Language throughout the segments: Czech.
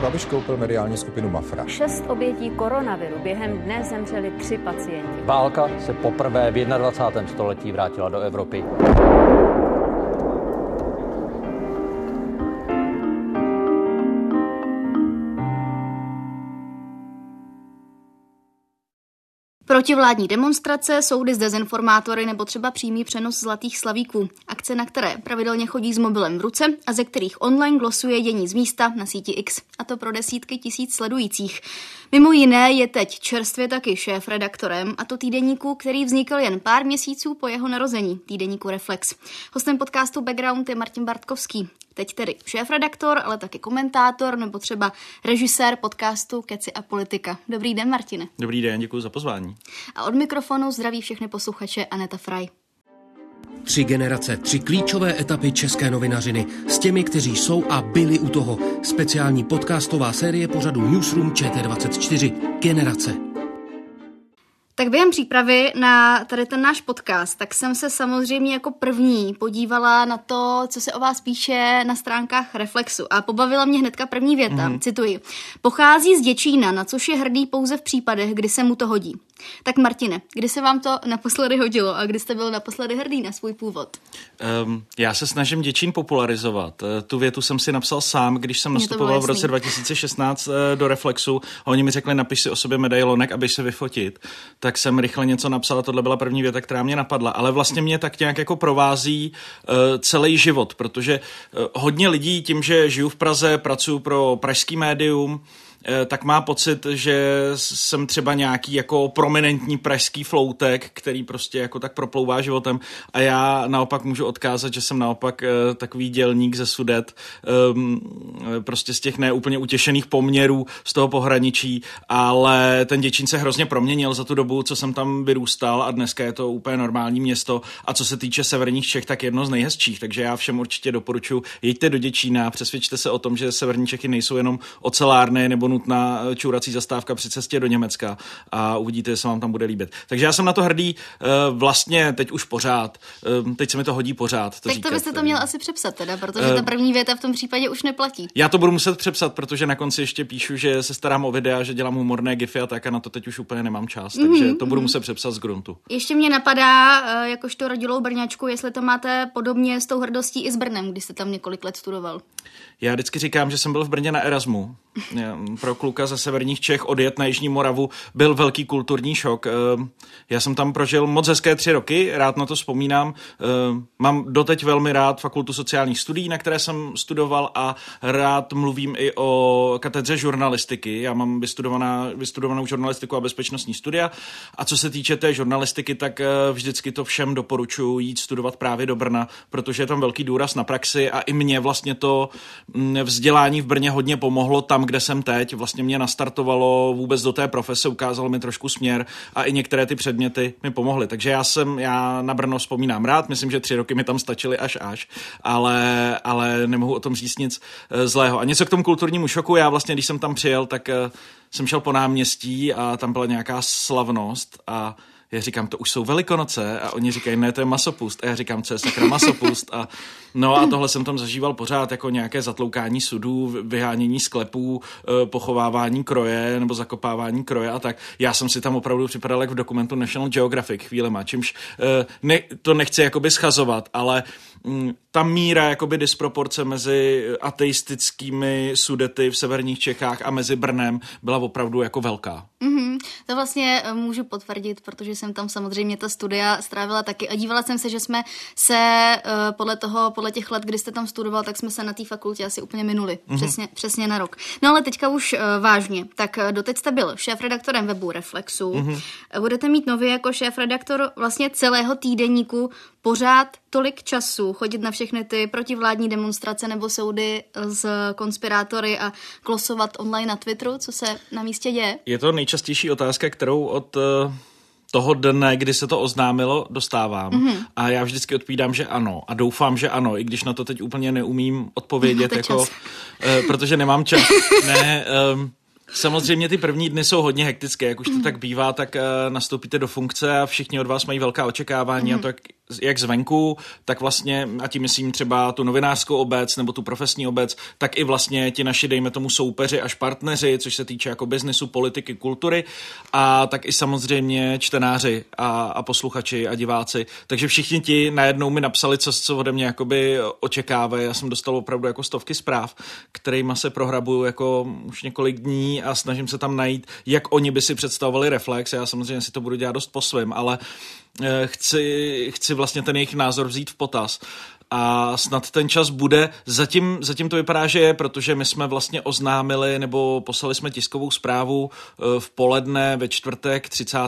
Andrej Babiš koupil mediální skupinu Mafra. Šest obětí koronaviru. Během dne zemřeli tři pacienti. Válka se poprvé v 21. století vrátila do Evropy. Protivládní demonstrace, soudy s dezinformátory nebo třeba přímý přenos zlatých slavíků. Akce, na které pravidelně chodí s mobilem v ruce a ze kterých online glosuje dění z místa na síti X. A to pro desítky tisíc sledujících. Mimo jiné je teď čerstvě taky šéf redaktorem a to týdeníku, který vznikl jen pár měsíců po jeho narození, týdeníku Reflex. Hostem podcastu Background je Martin Bartkovský. Teď tedy šéf-redaktor, ale taky komentátor nebo třeba režisér podcastu Keci a politika. Dobrý den, Martine. Dobrý den, děkuji za pozvání. A od mikrofonu zdraví všechny posluchače Aneta Fraj. Tři generace, tři klíčové etapy české novinařiny s těmi, kteří jsou a byli u toho. Speciální podcastová série pořadu Newsroom ČT24. Generace. Tak během přípravy na tady ten náš podcast, tak jsem se samozřejmě jako první podívala na to, co se o vás píše na stránkách Reflexu a pobavila mě hnedka první věta, mm. cituji. Pochází z Děčína, na což je hrdý pouze v případech, kdy se mu to hodí. Tak Martine, kdy se vám to naposledy hodilo a kdy jste byl naposledy hrdý na svůj původ? Um, já se snažím Děčín popularizovat. Eh, tu větu jsem si napsal sám, když jsem nastupoval v roce 2016 eh, do Reflexu a oni mi řekli, napiš si o sobě medailonek, aby se vyfotit. Tak jsem rychle něco napsal a tohle byla první věta, která mě napadla. Ale vlastně mě tak nějak jako provází uh, celý život, protože uh, hodně lidí tím, že žiju v Praze, pracuji pro pražský médium, tak má pocit, že jsem třeba nějaký jako prominentní pražský floutek, který prostě jako tak proplouvá životem. A já naopak můžu odkázat, že jsem naopak eh, takový dělník ze Sudet, ehm, prostě z těch neúplně utěšených poměrů z toho pohraničí, ale ten Děčín se hrozně proměnil za tu dobu, co jsem tam vyrůstal a dneska je to úplně normální město. A co se týče severních Čech, tak jedno z nejhezčích, takže já všem určitě doporučuji, jeďte do Děčína, přesvědčte se o tom, že severní Čechy nejsou jenom ocelárny nebo nutná čurací zastávka při cestě do Německa a uvidíte, se vám tam bude líbit. Takže já jsem na to hrdý eh, vlastně teď už pořád. Eh, teď se mi to hodí pořád. To tak říkat. to byste to měl asi přepsat teda, protože ta první věta v tom případě už neplatí. Já to budu muset přepsat, protože na konci ještě píšu, že se starám o videa, že dělám humorné gify a tak a na to teď už úplně nemám čas, takže mm-hmm. to budu muset přepsat z gruntu. Ještě mě napadá, eh, jakožto rodilou Brňačku, jestli to máte podobně s tou hrdostí i s Brnem, když jste tam několik let studoval. Já vždycky říkám, že jsem byl v Brně na Erasmu. Pro kluka ze severních Čech odjet na Jižní Moravu byl velký kulturní šok. Eh, já jsem tam prožil moc hezké tři roky, rád na to vzpomínám. Eh, mám doteď velmi rád fakultu sociálních studií, na které jsem studoval a rád mluvím i o katedře žurnalistiky. Já mám vystudovanou žurnalistiku a bezpečnostní studia a co se týče té žurnalistiky, tak eh, vždycky to všem doporučuji jít studovat právě do Brna, protože je tam velký důraz na praxi a i mě vlastně to mm, vzdělání v Brně hodně pomohlo tam, kde jsem teď. Vlastně mě nastartovalo vůbec do té profese, ukázalo mi trošku směr a i některé ty předměty mi pomohly. Takže já jsem, já na Brno vzpomínám rád, myslím, že tři roky mi tam stačily až až, ale, ale nemohu o tom říct nic eh, zlého. A něco k tomu kulturnímu šoku, já vlastně, když jsem tam přijel, tak eh, jsem šel po náměstí a tam byla nějaká slavnost a já říkám, to už jsou velikonoce a oni říkají, ne, to je masopust. A já říkám, co je sakra masopust. A, no a tohle jsem tam zažíval pořád jako nějaké zatloukání sudů, vyhánění sklepů, eh, pochovávání kroje nebo zakopávání kroje a tak. Já jsem si tam opravdu připadal jak v dokumentu National Geographic chvílema, čímž eh, ne, to nechci jakoby schazovat, ale mm, ta míra jakoby disproporce mezi ateistickými sudety v severních Čechách a mezi Brnem byla opravdu jako velká. Mm-hmm. To vlastně eh, můžu potvrdit, protože jsem tam samozřejmě ta studia strávila taky a dívala jsem se, že jsme se uh, podle toho, podle těch let, kdy jste tam studoval, tak jsme se na té fakultě asi úplně minuli. Mm-hmm. Přesně, přesně na rok. No ale teďka už uh, vážně. Tak uh, doteď jste byl šéf-redaktorem webu Reflexu. Mm-hmm. Budete mít nově jako šéf-redaktor vlastně celého týdeníku pořád tolik času chodit na všechny ty protivládní demonstrace nebo soudy s konspirátory a klosovat online na Twitteru, co se na místě děje? Je to nejčastější otázka, kterou od uh toho dne, kdy se to oznámilo, dostávám. Mm-hmm. A já vždycky odpovídám, že ano. A doufám, že ano, i když na to teď úplně neumím odpovědět, jako, uh, protože nemám čas. ne, um, Samozřejmě ty první dny jsou hodně hektické, jak už to tak bývá, tak uh, nastoupíte do funkce a všichni od vás mají velká očekávání mm. a to jak, jak zvenku, tak vlastně, a tím myslím třeba tu novinářskou obec nebo tu profesní obec, tak i vlastně ti naši, dejme tomu, soupeři až partneři, což se týče jako biznesu, politiky, kultury a tak i samozřejmě čtenáři a, a posluchači a diváci. Takže všichni ti najednou mi napsali, co, co ode mě jakoby očekávají. Já jsem dostal opravdu jako stovky zpráv, kterýma se prohrabuju jako už několik dní a snažím se tam najít, jak oni by si představovali reflex. Já samozřejmě si to budu dělat dost po svém, ale chci, chci vlastně ten jejich názor vzít v potaz a snad ten čas bude. Zatím, zatím to vypadá, že je, protože my jsme vlastně oznámili nebo poslali jsme tiskovou zprávu eh, v poledne ve čtvrtek 30.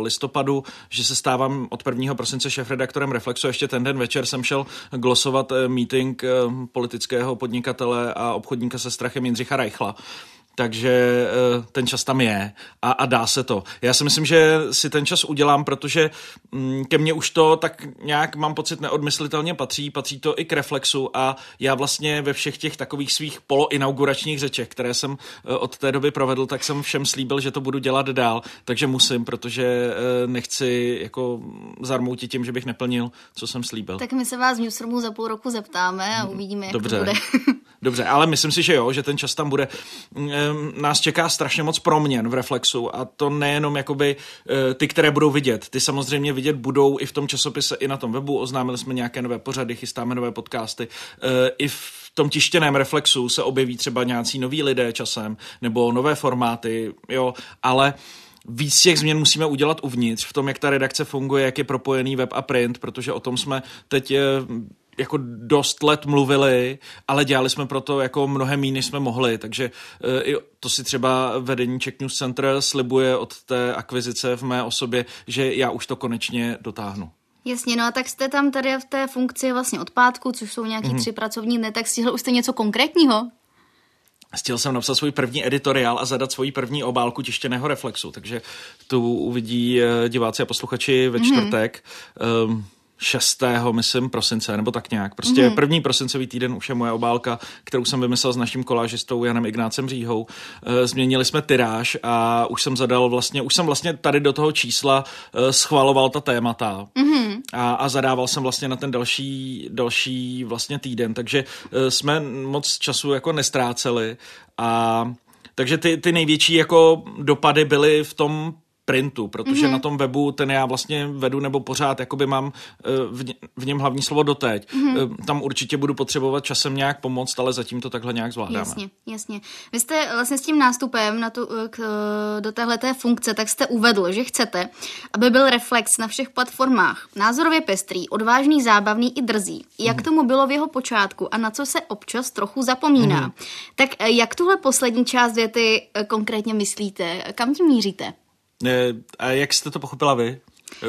listopadu, že se stávám od 1. prosince šéf-redaktorem Reflexu. Ještě ten den večer jsem šel glosovat eh, meeting politického podnikatele a obchodníka se strachem Jindřicha Reichla takže eh, ten čas tam je a, a dá se to. Já si myslím, že si ten čas udělám, protože mm, ke mně už to tak nějak mám pocit neodmyslitelně patří, patří to i k reflexu a já vlastně ve všech těch takových svých poloinauguračních řečech, které jsem eh, od té doby provedl, tak jsem všem slíbil, že to budu dělat dál, takže musím, protože eh, nechci jako zarmoutit tím, že bych neplnil, co jsem slíbil. Tak my se vás v Newsroomu za půl roku zeptáme a uvidíme, jak Dobře. to bude. Dobře, ale myslím si, že jo, že ten čas tam bude. Nás čeká strašně moc proměn v Reflexu a to nejenom jakoby eh, ty, které budou vidět. Ty samozřejmě vidět budou i v tom časopise, i na tom webu. Oznámili jsme nějaké nové pořady, chystáme nové podcasty. Eh, I v tom tištěném reflexu se objeví třeba nějací noví lidé časem nebo nové formáty, jo, ale víc těch změn musíme udělat uvnitř, v tom, jak ta redakce funguje, jak je propojený web a print, protože o tom jsme teď eh, jako dost let mluvili, ale dělali jsme proto jako mnohem méně, než jsme mohli, takže uh, i to si třeba vedení Czech News Center slibuje od té akvizice v mé osobě, že já už to konečně dotáhnu. Jasně, no a tak jste tam tady v té funkci vlastně od pátku, což jsou nějaký mm-hmm. tři pracovní dny, tak stihl už jste něco konkrétního? Stihl jsem napsat svůj první editoriál a zadat svoji první obálku tištěného reflexu, takže tu uvidí eh, diváci a posluchači ve mhm. čtvrtek. Mm-hmm. Um, 6. myslím prosince, nebo tak nějak. Prostě mm-hmm. první prosincový týden už je moje obálka, kterou jsem vymyslel s naším kolážistou Janem Ignácem Říhou. E, změnili jsme tyráž a už jsem zadal vlastně, už jsem vlastně tady do toho čísla e, schvaloval ta témata mm-hmm. a, a zadával jsem vlastně na ten další, další vlastně týden, takže e, jsme moc času jako nestráceli a takže ty, ty největší jako dopady byly v tom printu, protože mm-hmm. na tom webu ten já vlastně vedu nebo pořád jakoby mám eh, v, v něm hlavní slovo doteď. Mm-hmm. Tam určitě budu potřebovat časem nějak pomoct, ale zatím to takhle nějak zvládáme. Jasně, jasně. Vy jste vlastně s tím nástupem na tu, k, do téhleté funkce, tak jste uvedl, že chcete, aby byl reflex na všech platformách názorově pestrý, odvážný, zábavný i drzý. Jak mm-hmm. tomu bylo v jeho počátku a na co se občas trochu zapomíná. Mm-hmm. Tak eh, jak tuhle poslední část věty konkrétně myslíte? Kam tím míříte? A jak jste to pochopila vy?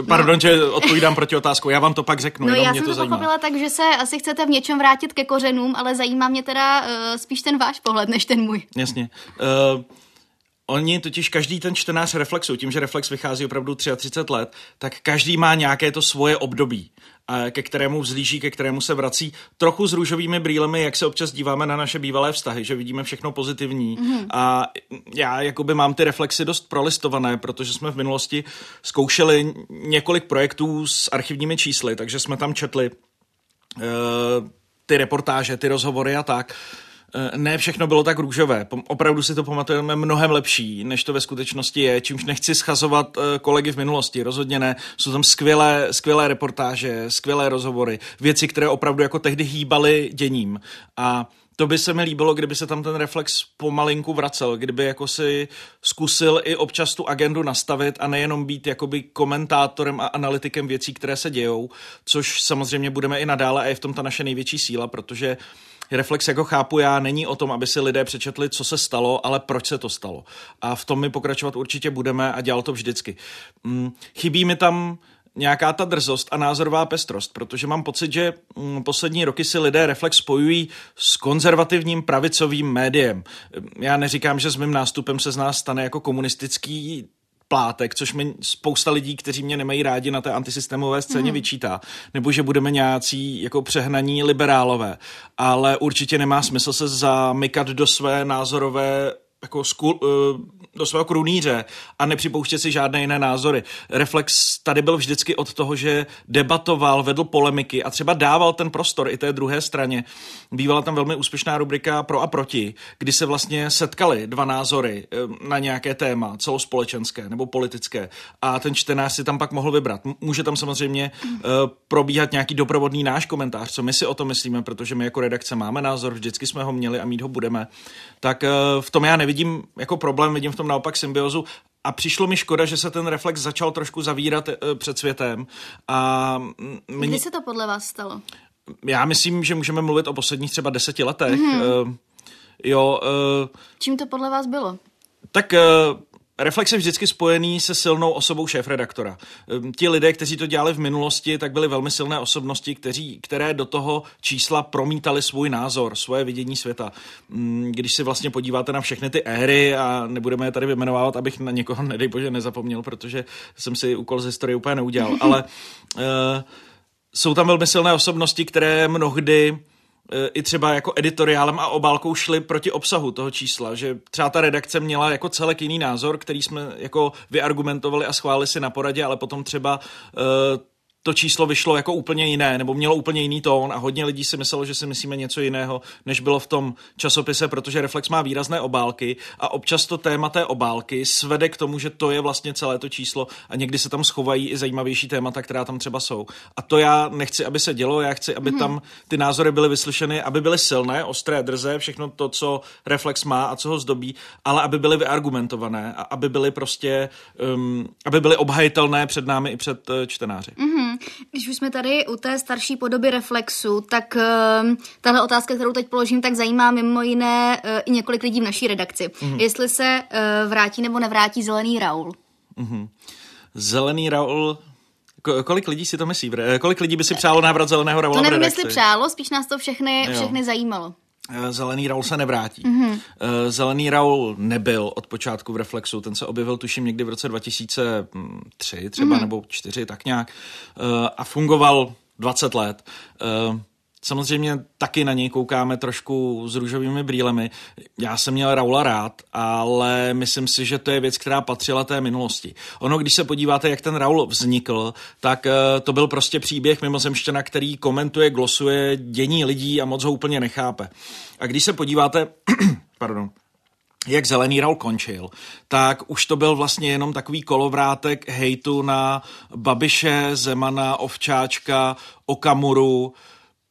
Pardon, no. že odpovídám proti otázku, já vám to pak řeknu. No já jsem to, to zajímá. pochopila tak, že se asi chcete v něčem vrátit ke kořenům, ale zajímá mě teda uh, spíš ten váš pohled, než ten můj. Jasně. Uh, Oni totiž každý ten čtenář Reflexu, tím, že Reflex vychází opravdu 33 let, tak každý má nějaké to svoje období ke kterému vzlíží, ke kterému se vrací trochu s růžovými brýlemi, jak se občas díváme na naše bývalé vztahy, že vidíme všechno pozitivní. Mm-hmm. A já jakoby mám ty reflexy dost prolistované, protože jsme v minulosti zkoušeli několik projektů s archivními čísly, takže jsme tam četli uh, ty reportáže, ty rozhovory a tak. Eh, ne všechno bylo tak růžové. Opravdu si to pamatujeme mnohem lepší, než to ve skutečnosti je, čímž nechci schazovat eh, kolegy v minulosti, rozhodně ne. Jsou tam skvělé, skvělé reportáže, skvělé rozhovory, věci, které opravdu jako tehdy hýbaly děním. A to by se mi líbilo, kdyby se tam ten reflex pomalinku vracel, kdyby jako si zkusil i občas tu agendu nastavit a nejenom být jakoby komentátorem a analytikem věcí, které se dějou, což samozřejmě budeme i nadále a je v tom ta naše největší síla, protože uh, reflex, jako chápu já, není o tom, aby si lidé přečetli, co se stalo, ale proč se to stalo. A v tom my pokračovat určitě budeme a dělal to vždycky. Mm, chybí mi tam nějaká ta drzost a názorová pestrost, protože mám pocit, že mm, poslední roky si lidé Reflex spojují s konzervativním pravicovým médiem. Já neříkám, že s mým nástupem se z nás stane jako komunistický plátek, což mi spousta lidí, kteří mě nemají rádi na té antisystémové scéně mm. vyčítá, nebo že budeme nějací jako přehnaní liberálové, ale určitě nemá smysl se zamykat do své názorové jako skul, eh, do svého krunýře a nepřipouštět si žádné jiné názory. Reflex tady byl vždycky od toho, že debatoval, vedl polemiky a třeba dával ten prostor i té druhé straně. Bývala tam velmi úspěšná rubrika pro a proti, kdy se vlastně setkali dva názory eh, na nějaké téma, celospolečenské nebo politické a ten čtenář si tam pak mohl vybrat. Může tam samozřejmě uh, probíhat nějaký doprovodný náš komentář, co my si o tom myslíme, protože my jako redakce máme názor, vždycky jsme ho měli a mít ho budeme. Tak uh, v tom já nevidím jako problém, vidím v tom naopak symbiozu a přišlo mi škoda, že se ten reflex začal trošku zavírat e, před světem. A mě... Kdy se to podle vás stalo? Já myslím, že můžeme mluvit o posledních třeba deseti letech. Mm-hmm. Uh, jo. Uh, Čím to podle vás bylo? Tak uh, Reflex je vždycky spojený se silnou osobou šéf-redaktora. Ehm, ti lidé, kteří to dělali v minulosti, tak byly velmi silné osobnosti, kteří, které do toho čísla promítali svůj názor, svoje vidění světa. Mm, když si vlastně podíváte na všechny ty éry a nebudeme je tady vyjmenovávat, abych na někoho, nedej bože, nezapomněl, protože jsem si úkol z historie úplně neudělal, ale uh, jsou tam velmi silné osobnosti, které mnohdy i třeba jako editoriálem a obálkou šli proti obsahu toho čísla, že třeba ta redakce měla jako celek jiný názor, který jsme jako vyargumentovali a schválili si na poradě, ale potom třeba uh, to číslo vyšlo jako úplně jiné, nebo mělo úplně jiný tón a hodně lidí si myslelo, že si myslíme něco jiného, než bylo v tom časopise, protože Reflex má výrazné obálky a občas to téma té obálky svede k tomu, že to je vlastně celé to číslo a někdy se tam schovají i zajímavější témata, která tam třeba jsou. A to já nechci, aby se dělo, já chci, aby hmm. tam ty názory byly vyslyšeny, aby byly silné, ostré, drzé, všechno to, co Reflex má a co ho zdobí, ale aby byly vyargumentované a aby byly prostě, um, aby byly obhajitelné před námi i před uh, čtenáři. Hmm. Když už jsme tady u té starší podoby reflexu, tak uh, tahle otázka, kterou teď položím, tak zajímá mimo jiné uh, i několik lidí v naší redakci. Mm-hmm. Jestli se uh, vrátí nebo nevrátí zelený Raul. Mm-hmm. Zelený Raul Kolik lidí si to myslí? Kolik lidí by si přálo návrat zeleného Raula To nevím, jestli přálo, spíš nás to všechny, všechny zajímalo. Eh, Zelený Raul se nevrátí. Mm-hmm. Zelený Raul nebyl od počátku v Reflexu, ten se objevil tuším někdy v roce 2003 třeba mm-hmm. nebo 4 tak nějak eh, a fungoval 20 let. Samozřejmě taky na něj koukáme trošku s růžovými brýlemi. Já jsem měl Raula rád, ale myslím si, že to je věc, která patřila té minulosti. Ono, když se podíváte, jak ten Raul vznikl, tak eh, to byl prostě příběh mimozemštěna, který komentuje, glosuje dění lidí a moc ho úplně nechápe. A když se podíváte, pardon, jak Zelený Raul končil, tak už to byl vlastně jenom takový kolovrátek hejtu na Babiše, Zemana, Ovčáčka, Okamuru,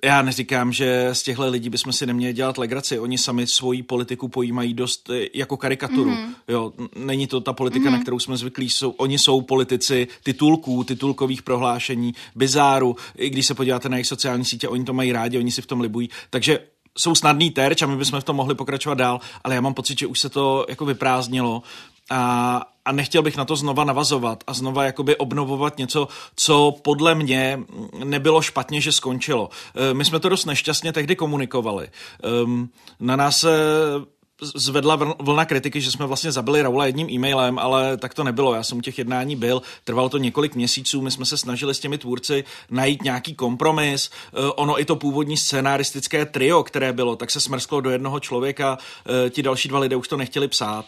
já neříkám, že z těchto lidí bychom si neměli dělat legraci. Oni sami svoji politiku pojímají dost eh, jako karikaturu. Mm-hmm. Jo, není to ta politika, mm-hmm. na kterou jsme zvyklí. Jsou, oni jsou politici titulků, titulkových prohlášení, bizáru. I když se podíváte na jejich sociální sítě, oni to mají rádi, oni si v tom libují. Takže jsou snadný terč a my bychom v tom mohli pokračovat dál, ale já mám pocit, že už se to jako vyprázdnilo a, a nechtěl bych na to znova navazovat a znova jakoby obnovovat něco, co podle mě nebylo špatně, že skončilo. E, my jsme to dost nešťastně tehdy komunikovali. Ehm, na nás zvedla vlna kritiky, že jsme vlastně zabili Raula jedním e-mailem, ale tak to nebylo. Já jsem u těch jednání byl, trvalo to několik měsíců, my jsme se snažili s těmi tvůrci najít nějaký kompromis. E, ono i to původní scénaristické trio, které bylo, tak se smrsklo do jednoho člověka, e, ti další dva lidé už to nechtěli psát.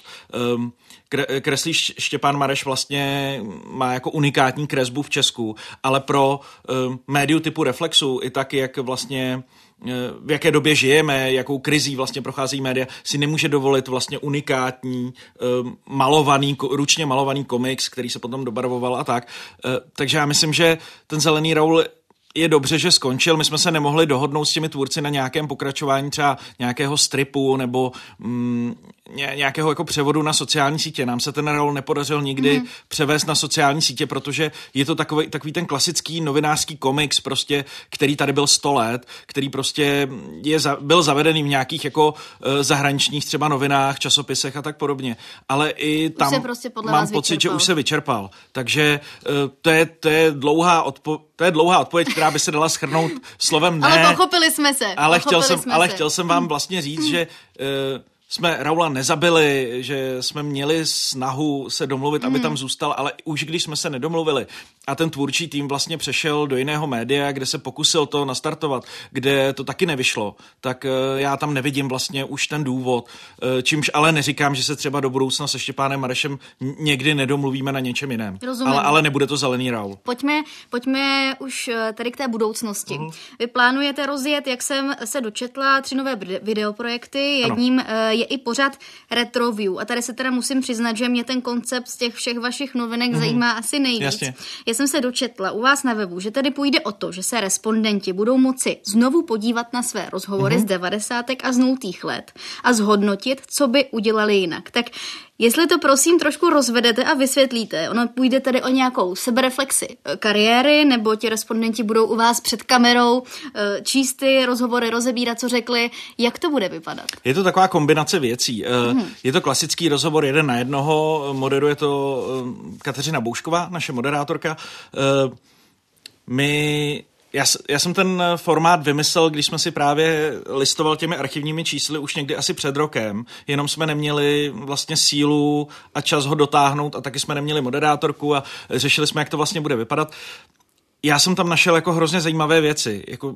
Ehm, kreslí Štěpán Mareš vlastně má jako unikátní kresbu v Česku, ale pro uh, médiu typu Reflexu i tak, jak vlastně uh, v jaké době žijeme, jakou krizí vlastně prochází média, si nemůže dovolit vlastně unikátní, uh, malovaný, ručně malovaný komiks, který se potom dobarvoval a tak. Takže já myslím, že ten Zelený Raul je dobře, že skončil. My jsme se nemohli dohodnout s těmi tvůrci na nějakém pokračování třeba nějakého stripu nebo mm, nějakého jako převodu na sociální sítě. Nám se ten rol nepodařil nikdy mm. převést na sociální sítě, protože je to takový, takový ten klasický novinářský komiks, prostě, který tady byl 100 let, který prostě je za, byl zavedený v nějakých jako uh, zahraničních třeba novinách, časopisech a tak podobně. Ale i tam prostě mám pocit, vyčerpal. že už se vyčerpal. Takže uh, to, je, to je dlouhá odpo- to je dlouhá odpověď, která by se dala schrnout slovem ne. Ale pochopili jsme se. Ale, chtěl jsem, ale chtěl jsem vám vlastně říct, že uh, jsme Raula nezabili, že jsme měli snahu se domluvit, aby tam zůstal, ale už když jsme se nedomluvili a ten tvůrčí tým vlastně přešel do jiného média, kde se pokusil to nastartovat, kde to taky nevyšlo, tak uh, já tam nevidím vlastně už ten důvod, uh, čímž ale neříkám, že se třeba do budoucna se Štěpánem Marešem někdy nedomluvíme na něčem jiném. Rozumím. Ale, ale nebude to zelený Raul. Pojďme, pojďme už eh, tady k té budoucnosti. Uh-huh. Vy plánujete rozjet, jak jsem se dočetla, tři nové videoprojekty. Jedním ano. je i pořád Retroview. A tady se teda musím přiznat, že mě ten koncept z těch všech vašich novinek mm-hmm. zajímá asi nejvíc. Jasně. Jsem se dočetla u vás na webu, že tady půjde o to, že se respondenti budou moci znovu podívat na své rozhovory mm-hmm. z 90. a z 0. let a zhodnotit, co by udělali jinak. Tak Jestli to prosím trošku rozvedete a vysvětlíte, ono půjde tady o nějakou sebereflexi eh, kariéry, nebo ti respondenti budou u vás před kamerou eh, číst ty rozhovory, rozebírat, co řekli, jak to bude vypadat? Je to taková kombinace věcí. Mm. Je to klasický rozhovor jeden na jednoho, moderuje to Kateřina Boušková, naše moderátorka. My já, já jsem ten eh, formát vymyslel, když jsme si právě listoval těmi archivními čísly už někdy asi před rokem, jenom jsme neměli vlastně sílu a čas ho dotáhnout a taky jsme neměli moderátorku a řešili jsme, jak to vlastně bude vypadat. Já jsem tam našel jako hrozně zajímavé věci, jako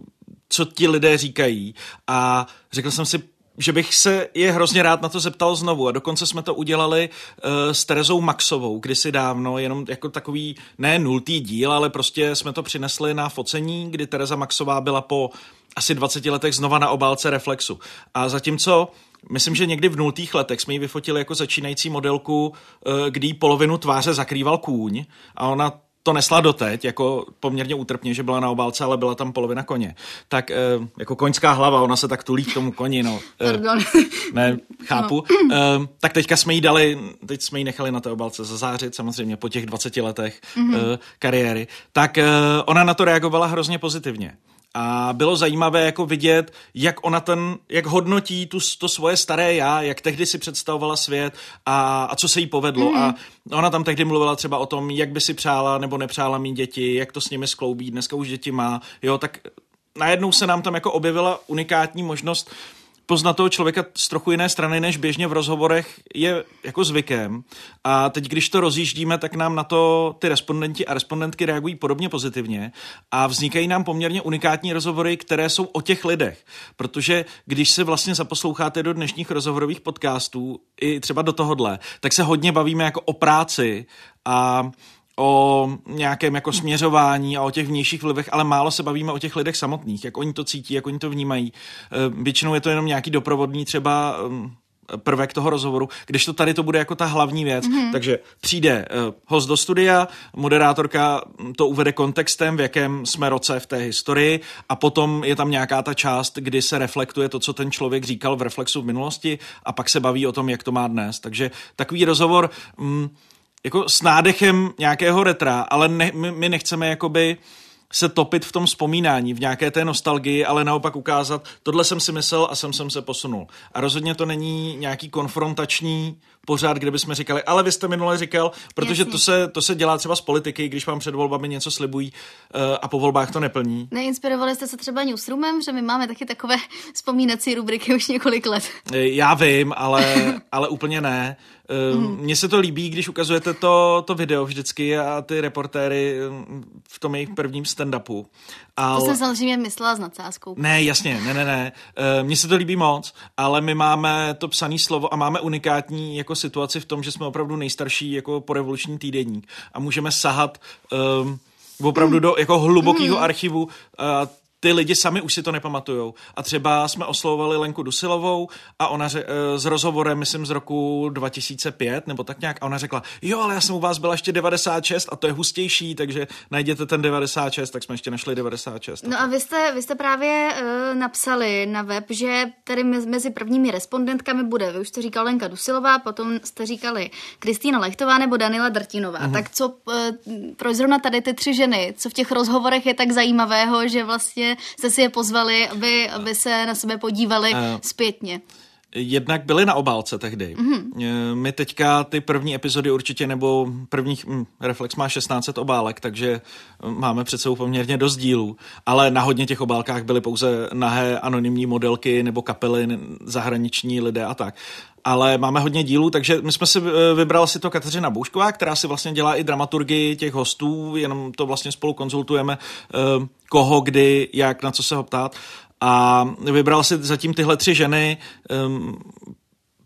co ti lidé říkají a řekl jsem si, že bych se je hrozně rád na to zeptal znovu a dokonce jsme to udělali uh, s Terezou Maxovou kdysi dávno, jenom jako takový ne nultý díl, ale prostě jsme to přinesli na focení, kdy Tereza Maxová byla po asi 20 letech znova na obálce Reflexu. A zatímco Myslím, že někdy v nultých letech jsme ji vyfotili jako začínající modelku, eh, kdy polovinu tváře zakrýval kůň a ona to nesla doteď, jako poměrně útrpně, že byla na obálce, ale byla tam polovina koně. Tak e, jako koňská hlava, ona se tak tulí k tomu koni, no. E, Pardon. Ne, chápu. No. E, tak teďka jsme jí dali, teď jsme jí nechali na té obálce zazářit, samozřejmě po těch 20 letech mm-hmm. e, kariéry. Tak e, ona na to reagovala hrozně pozitivně. A bylo zajímavé jako vidět, jak ona ten, jak hodnotí tu, to svoje staré já, jak tehdy si představovala svět a, a co se jí povedlo. Mm-hmm. A ona tam tehdy mluvila třeba o tom, jak by si přála nebo nepřála mít děti, jak to s nimi skloubí, dneska už děti má. Jo, tak najednou se nám tam jako objevila unikátní možnost poznat toho člověka z trochu jiné strany, než běžně v rozhovorech je jako zvykem. A teď, když to rozjíždíme, tak nám na to ty respondenti a respondentky reagují podobně pozitivně a vznikají nám poměrně unikátní rozhovory, které jsou o těch lidech. Protože když se vlastně zaposloucháte do dnešních rozhovorových podcastů, i třeba do tohohle, tak se hodně bavíme jako o práci a o nějakém jako směřování a o těch vnějších vlivech, ale málo se bavíme o těch lidech samotných, jak oni to cítí, jak oni to vnímají. E, většinou je to jenom nějaký doprovodný třeba prvek toho rozhovoru, když to tady to bude jako ta hlavní věc. Mm-hmm. Takže přijde uh, host do studia, moderátorka to uvede kontextem, v jakém jsme roce v té historii a potom je tam nějaká ta část, kdy se reflektuje to, co ten člověk říkal v reflexu v minulosti a pak se baví o tom, jak to má dnes. Takže takový rozhovor... Mm, jako s nádechem nějakého retra, ale ne, my, my nechceme jakoby se topit v tom vzpomínání, v nějaké té nostalgii, ale naopak ukázat, tohle jsem si myslel a jsem jsem se posunul. A rozhodně to není nějaký konfrontační pořád, kde bychom říkali, ale vy jste minule říkal, protože to se, to se dělá třeba z politiky, když vám před volbami něco slibují uh, a po volbách to neplní. Neinspirovali jste se třeba newsroomem, že my máme taky takové vzpomínací rubriky už několik let. Eh, já vím, ale, ale úplně ne. Mm. Mně se to líbí, když ukazujete to, to video vždycky a ty reportéry v tom jejich prvním stand-upu. Al... To jsem samozřejmě myslela s nadsázkou. Ne, jasně, ne, ne, ne. Mně se to líbí moc, ale my máme to psané slovo a máme unikátní jako situaci v tom, že jsme opravdu nejstarší jako porevoluční týdenník a můžeme sahat um, opravdu do jako hlubokého mm. archivu. Uh, ty lidi sami už si to nepamatujou. A třeba jsme oslovovali Lenku Dusilovou a ona ře, s rozhovorem, myslím, z roku 2005 nebo tak nějak, a ona řekla, jo, ale já jsem u vás byla ještě 96 a to je hustější, takže najděte ten 96, tak jsme ještě našli 96. No a vy jste, vy jste právě uh, napsali na web, že tady mezi prvními respondentkami bude, vy už jste říkal Lenka Dusilová, potom jste říkali Kristýna Lechtová nebo Danila Drtinová. Uh-huh. Tak co, uh, proč zrovna tady ty tři ženy, co v těch rozhovorech je tak zajímavého, že vlastně jste si je pozvali, aby, aby se na sebe podívali uh, zpětně. Jednak byly na obálce tehdy. Mm-hmm. My teďka ty první epizody určitě, nebo prvních, hm, Reflex má 16 obálek, takže hm, máme před sebou poměrně dost dílů, ale na hodně těch obálkách byly pouze nahé anonymní modelky nebo kapely, zahraniční lidé a tak ale máme hodně dílů, takže my jsme si eh, vybrali si to Kateřina Boušková, která si vlastně dělá i dramaturgii těch hostů, jenom to vlastně spolu konzultujeme, eh, koho, kdy, jak, na co se ho ptát. A vybral si zatím tyhle tři ženy, um,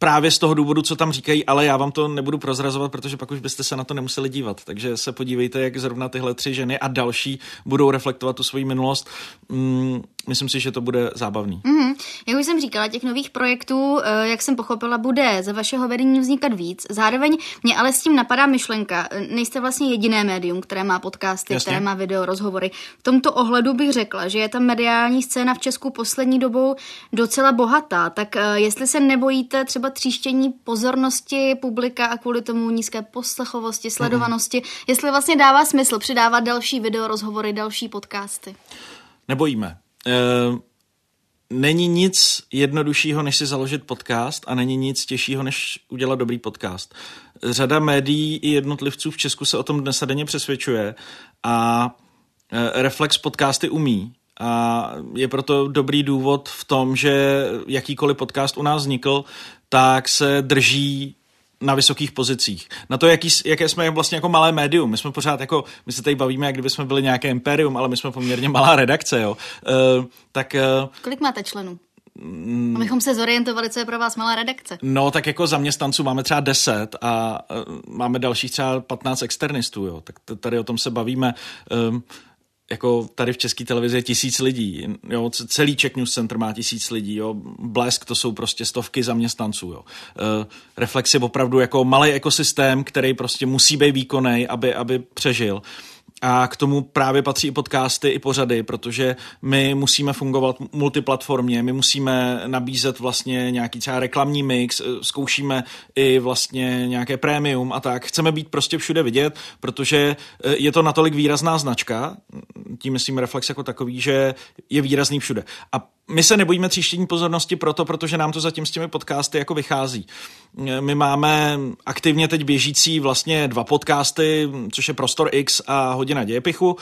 právě z toho důvodu, co tam říkají, ale já vám to nebudu prozrazovat, protože pak už byste se na to nemuseli dívat. Takže se podívejte, jak zrovna tyhle tři ženy a další budou reflektovat tu svoji minulost. Mm, myslím si, že to bude zábavný. Mm-hmm. Jak už jsem říkala, těch nových projektů, eh, jak jsem pochopila, bude za vašeho vedení vznikat víc. Zároveň mě ale s tím napadá myšlenka. Nejste vlastně jediné médium, které má podcasty, Jasně. které má video, rozhovory. V tomto ohledu bych řekla, že je ta mediální scéna v Česku poslední dobou docela bohatá. Tak eh, jestli se nebojíte třeba tříštění pozornosti publika a kvůli tomu nízké poslechovosti, sledovanosti, mm-hmm. jestli vlastně dává smysl přidávat další video, rozhovory, další podcasty? Nebojíme. Uh není nic jednoduššího, než si založit podcast a není nic těžšího, než udělat dobrý podcast. Řada médií i jednotlivců v Česku se o tom dnes a denně přesvědčuje a e, Reflex podcasty umí. A je proto dobrý důvod v tom, že jakýkoliv podcast u nás vznikl, tak se drží na vysokých pozicích. Na to, jaký, jaké jsme vlastně jako malé médium. My jsme pořád jako, my se tady bavíme, jak kdyby jsme byli nějaké imperium, ale my jsme poměrně malá redakce, jo. Uh, tak... Uh, Kolik máte členů? Mm. Abychom se zorientovali, co je pro vás malá redakce. No, tak jako zaměstnanců máme třeba 10 a uh, máme dalších třeba 15 externistů, jo. Tak tady o tom se bavíme. Um, jako tady v české televizi je tisíc lidí, jo, celý Czech News Center má tisíc lidí, jo, Blesk to jsou prostě stovky zaměstnanců, jo. Uh, Reflex je opravdu jako malý ekosystém, který prostě musí být výkonný, aby, aby přežil. A k tomu právě patří i podcasty, i pořady, protože my musíme fungovat multiplatformně, my musíme nabízet vlastně nějaký třeba reklamní mix, eh, zkoušíme i vlastně nějaké prémium a tak. Chceme být prostě všude vidět, protože eh, je to natolik výrazná značka, tím myslím Reflex jako takový, že je výrazný všude. A my se nebojíme tříštění pozornosti proto, protože nám to zatím s těmi podcasty jako vychází. My máme aktivně teď běžící vlastně dva podcasty, což je Prostor X a Hodina dějepichu.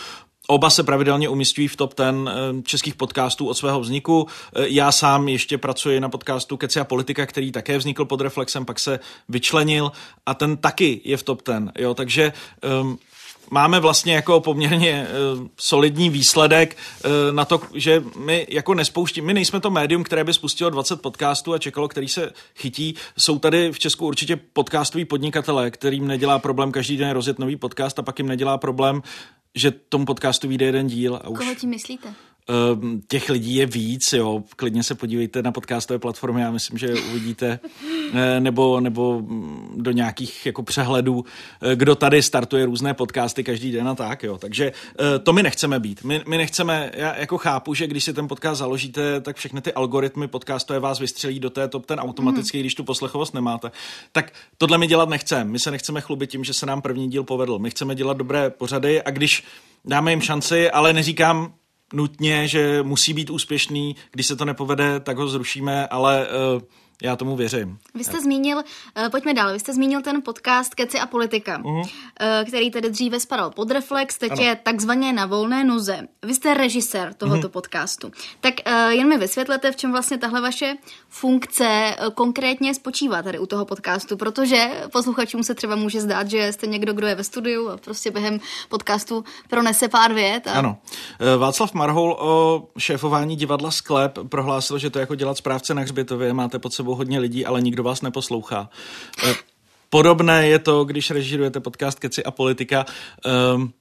Oba se pravidelně umistují v top ten eh, českých podcastů od svého vzniku. Eh, já sám ještě pracuji na podcastu Keci a politika, který také vznikl pod Reflexem, pak se vyčlenil a ten taky je v top ten. Jo, takže um, máme vlastně jako poměrně uh, solidní výsledek uh, na to, že my jako nespouštíme, my nejsme to médium, které by spustilo 20 podcastů a čekalo, který se chytí. Jsou tady v Česku určitě podcastoví podnikatelé, kterým nedělá problém každý den rozjet nový podcast a pak jim nedělá problém, že tomu podcastu vyjde jeden díl. A už... Koho tím myslíte? Ehm, těch lidí je víc, jo. Klidně se podívejte na podcastové platformy, já myslím, že uvidíte, eh, nebo, nebo mm, do nějakých jako přehledů, eh, kdo tady startuje různé podcasty každý den a tak, jo. Takže eh, to my nechceme být. My, my nechceme, já jako chápu, že když si ten podcast založíte, tak všechny ty algoritmy podcastové vás vystřelí do té top ten automaticky, mm. když tu poslechovost nemáte. Tak tohle my dělat nechceme. My se nechceme chlubit tím, že se nám první díl povedl. My chceme dělat dobré pořady a když dáme jim šanci, ale neříkám, nutně, že musí být úspěšný, když se to nepovede, tak ho zrušíme, ale uh, já tomu věřím. Vy jste zmínil, uh, pojďme dál, vy jste zmínil ten podcast Keci a politika, uh-huh. uh, který tedy dříve spadal pod Reflex, teď ano. je takzvaně na volné noze. Vy jste režisér tohoto uh-huh. podcastu. Tak uh, jen mi vysvětlete, v čem vlastně tahle vaše funkce konkrétně spočívá tady u toho podcastu, protože posluchačům se třeba může zdát, že jste někdo, kdo je ve studiu a prostě během podcastu pronese pár vět. A... Ano. Václav Marhol o šéfování divadla Sklep prohlásil, že to jako dělat správce na hřbitově, máte pod sebou sebou hodně lidí, ale nikdo vás neposlouchá. Eh, podobné je to, když režirujete podcast Keci a politika. Um,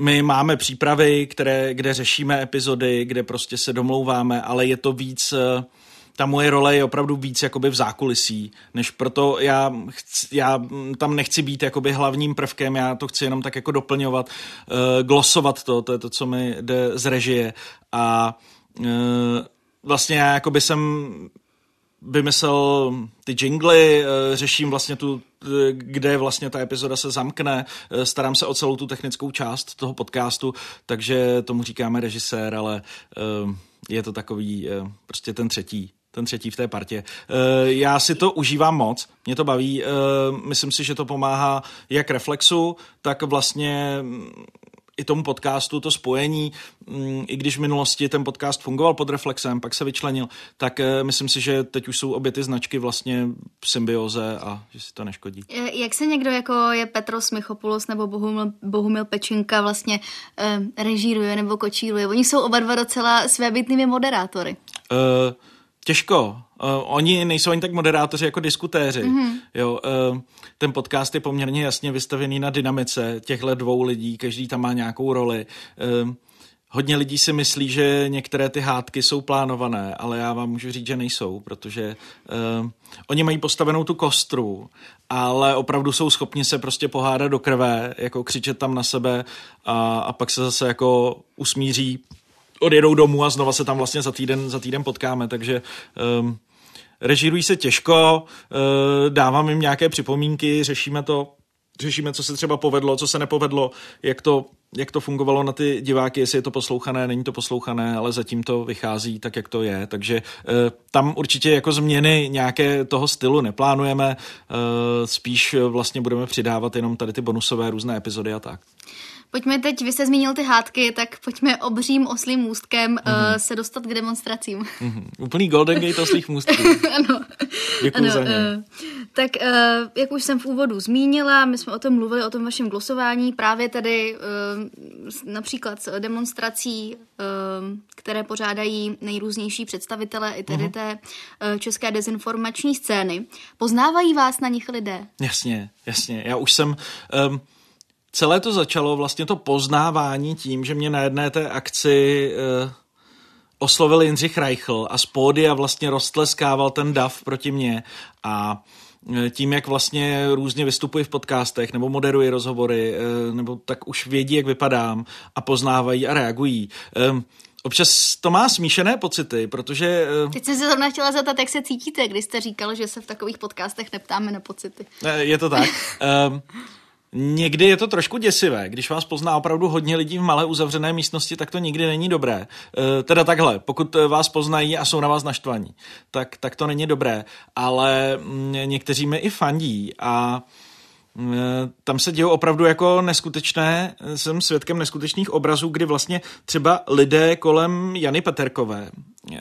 my máme přípravy, které, kde řešíme epizody, kde prostě se domlouváme, ale je to víc... Uh, ta moje role je opravdu víc jakoby v zákulisí, než proto já, chci, já tam nechci být jakoby hlavním prvkem, já to chci jenom tak jako doplňovat, uh, glosovat to, to je to, co mi jde z režie a uh, vlastně já jakoby jsem vymyslel ty jingly, uh, řeším vlastně tu, kde vlastně ta epizoda se zamkne, starám se o celou tu technickou část toho podcastu, takže tomu říkáme režisér, ale je to takový prostě ten třetí ten třetí v té partě. Eh, já si to užívám moc, mě to baví, eh, myslím si, že to pomáhá jak reflexu, tak vlastně i tomu podcastu, to spojení, mm, i když v minulosti ten podcast fungoval pod reflexem, pak se vyčlenil, tak eh, myslím si, že teď už jsou obě ty značky vlastně v symbioze a že si to neškodí. Jak se někdo jako je Petros Michopoulos nebo Bohumil, Bohumil Pečinka vlastně eh, režíruje nebo kočíruje? Oni jsou oba dva docela svébytnými moderátory. Uh, Těžko. Uh, oni nejsou ani tak moderátoři jako diskutéři. Mm-hmm. Jo, uh, ten podcast je poměrně jasně vystavený na dynamice těchto dvou lidí, každý tam má nějakou roli. Uh, hodně lidí si myslí, že některé ty hádky jsou plánované, ale já vám můžu říct, že nejsou, protože uh, oni mají postavenou tu kostru, ale opravdu jsou schopni se prostě pohádat do krve, jako křičet tam na sebe a, a pak se zase jako usmíří odjedou domů a znova se tam vlastně za týden, za týden potkáme, takže um, režírují se těžko, uh, dávám jim nějaké připomínky, řešíme to, řešíme, co se třeba povedlo, co se nepovedlo, jak to, jak to fungovalo na ty diváky, jestli je to poslouchané, není to poslouchané, ale zatím to vychází tak, jak to je. Takže uh, tam určitě jako změny nějaké toho stylu neplánujeme, uh, spíš vlastně budeme přidávat jenom tady ty bonusové různé epizody a tak. Pojďme teď, vy jste zmínil ty hádky, tak pojďme obřím oslým můstkem mm-hmm. uh, se dostat k demonstracím. Mm-hmm. Úplný Golden Gate oslých můstků. ano. Děkuji ano, za ně. Uh, tak uh, jak už jsem v úvodu zmínila, my jsme o tom mluvili, o tom vašem glosování, právě tady uh, například s demonstrací, uh, které pořádají nejrůznější představitelé i tedy mm-hmm. té uh, české dezinformační scény. Poznávají vás na nich lidé? Jasně, jasně. Já už jsem... Um, celé to začalo vlastně to poznávání tím, že mě na jedné té akci uh, oslovil Jindřich Reichl a z pódia vlastně roztleskával ten dav proti mně a eh, tím, jak vlastně různě vystupuji v podcastech nebo moderuji rozhovory, eh, nebo tak už vědí, jak vypadám a poznávají a reagují. Občas to má smíšené pocity, protože... Teď jsem se zrovna chtěla zeptat, jak se cítíte, když jste říkal, že se v takových podcastech neptáme na pocity. Je to tak. Někdy je to trošku děsivé, když vás pozná opravdu hodně lidí v malé uzavřené místnosti, tak to nikdy není dobré. E, teda takhle, pokud vás poznají a jsou na vás naštvaní, tak, tak to není dobré, ale mm, někteří mi i fandí a mm, tam se dějou opravdu jako neskutečné, jsem svědkem neskutečných obrazů, kdy vlastně třeba lidé kolem Jany Peterkové e,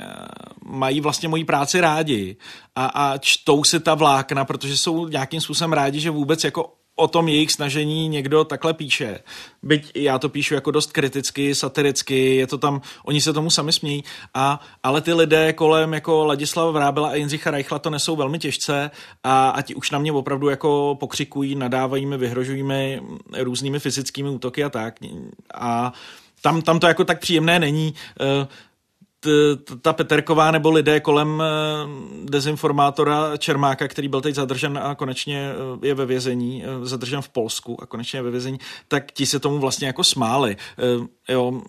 mají vlastně moji práci rádi a, a čtou si ta vlákna, protože jsou nějakým způsobem rádi, že vůbec jako o tom jejich snažení někdo takhle píše. Byť já to píšu jako dost kriticky, satiricky, je to tam, oni se tomu sami smějí, a, ale ty lidé kolem jako Ladislava Vrábela a Jindřicha Reichla to nesou velmi těžce a, a ti už na mě opravdu jako pokřikují, nadávají mi, vyhrožují mi různými fyzickými útoky a tak. A tam, tam to jako tak příjemné není. Uh, ta Peterková nebo lidé kolem eh, dezinformátora Čermáka, který byl teď zadržen a konečně eh, je ve vězení, eh, zadržen v Polsku a konečně je ve vězení, tak ti se tomu vlastně jako smáli. Jo,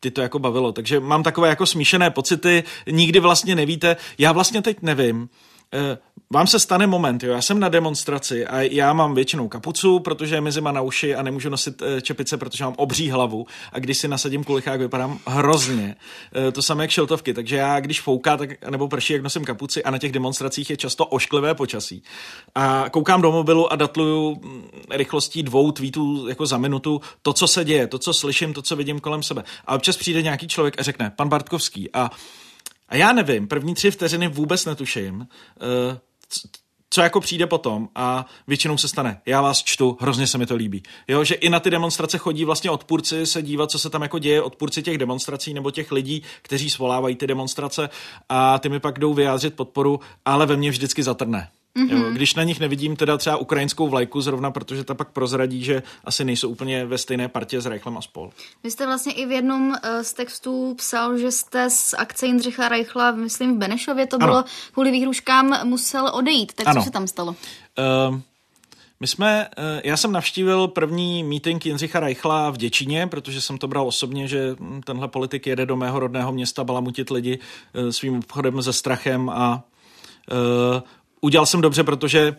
ty to jako bavilo. Takže mám takové jako smíšené pocity, nikdy vlastně nevíte, já vlastně teď nevím, vám se stane moment, jo, já jsem na demonstraci a já mám většinou kapucu, protože je mi zima na uši a nemůžu nosit eh, čepice, protože mám obří hlavu a když si nasadím kulichák, vypadám hrozně. Eh, to samé jak šiltovky, takže já když fouká tak, nebo prší, jak nosím kapuci a na těch demonstracích je často ošklivé počasí. A koukám do mobilu a datluju mm, rychlostí dvou tweetů jako za minutu to, co se děje, to, co slyším, to, co vidím kolem sebe. A občas přijde nějaký člověk a řekne, pan Bartkovský a a já nevím, první tři vteřiny vůbec netuším, uh, co jako přijde potom a většinou se stane. Já vás čtu, hrozně se mi to líbí. Jo, že i na ty demonstrace chodí vlastně odpůrci se dívat, co se tam jako děje, odpůrci těch demonstrací nebo těch lidí, kteří svolávají ty demonstrace a ty mi pak jdou vyjádřit podporu, ale ve mně vždycky zatrne. Mm-hmm. Jo, když na nich nevidím teda třeba ukrajinskou vlajku zrovna, protože ta pak prozradí, že asi nejsou úplně ve stejné partě s Reichlem a spol. Vy jste vlastně i v jednom uh, z textů psal, že jste z akce Jindřicha Reichla, myslím v Benešově to bylo, ano. kvůli výhruškám musel odejít. Tak ano. co se tam stalo? Uh, my jsme, uh, já jsem navštívil první meeting Jindřicha Reichla v Děčíně, protože jsem to bral osobně, že tenhle politik jede do mého rodného města balamutit lidi uh, svým obchodem se strachem a udělal jsem dobře, protože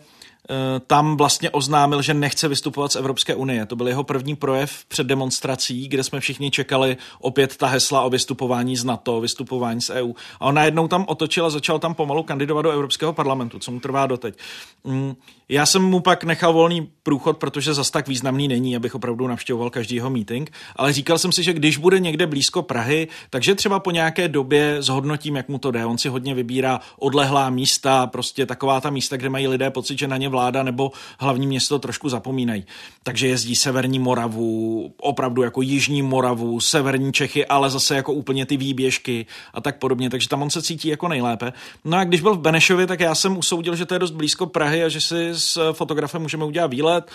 tam vlastně oznámil, že nechce vystupovat z Evropské unie. To byl jeho první projev před demonstrací, kde jsme všichni čekali opět ta hesla o vystupování z NATO, vystupování z EU. A on najednou tam otočil a začal tam pomalu kandidovat do Evropského parlamentu, co mu trvá doteď. Mm, já jsem mu pak nechal volný průchod, protože zas tak významný není, abych opravdu navštěvoval každý jeho meeting, ale říkal jsem si, že když bude někde blízko Prahy, takže třeba po nějaké době zhodnotím, jak mu to jde. On si hodně vybírá odlehlá místa, prostě taková ta místa, kde mají lidé pocit, že na ně vláda nebo hlavní město trošku zapomínají. Takže jezdí severní Moravu, opravdu jako jižní Moravu, severní Čechy, ale zase jako úplně ty výběžky a tak podobně, takže tam on se cítí jako nejlépe. No a když byl v Benešově, tak já jsem usoudil, že to je dost blízko Prahy a že si s fotografem můžeme udělat výlet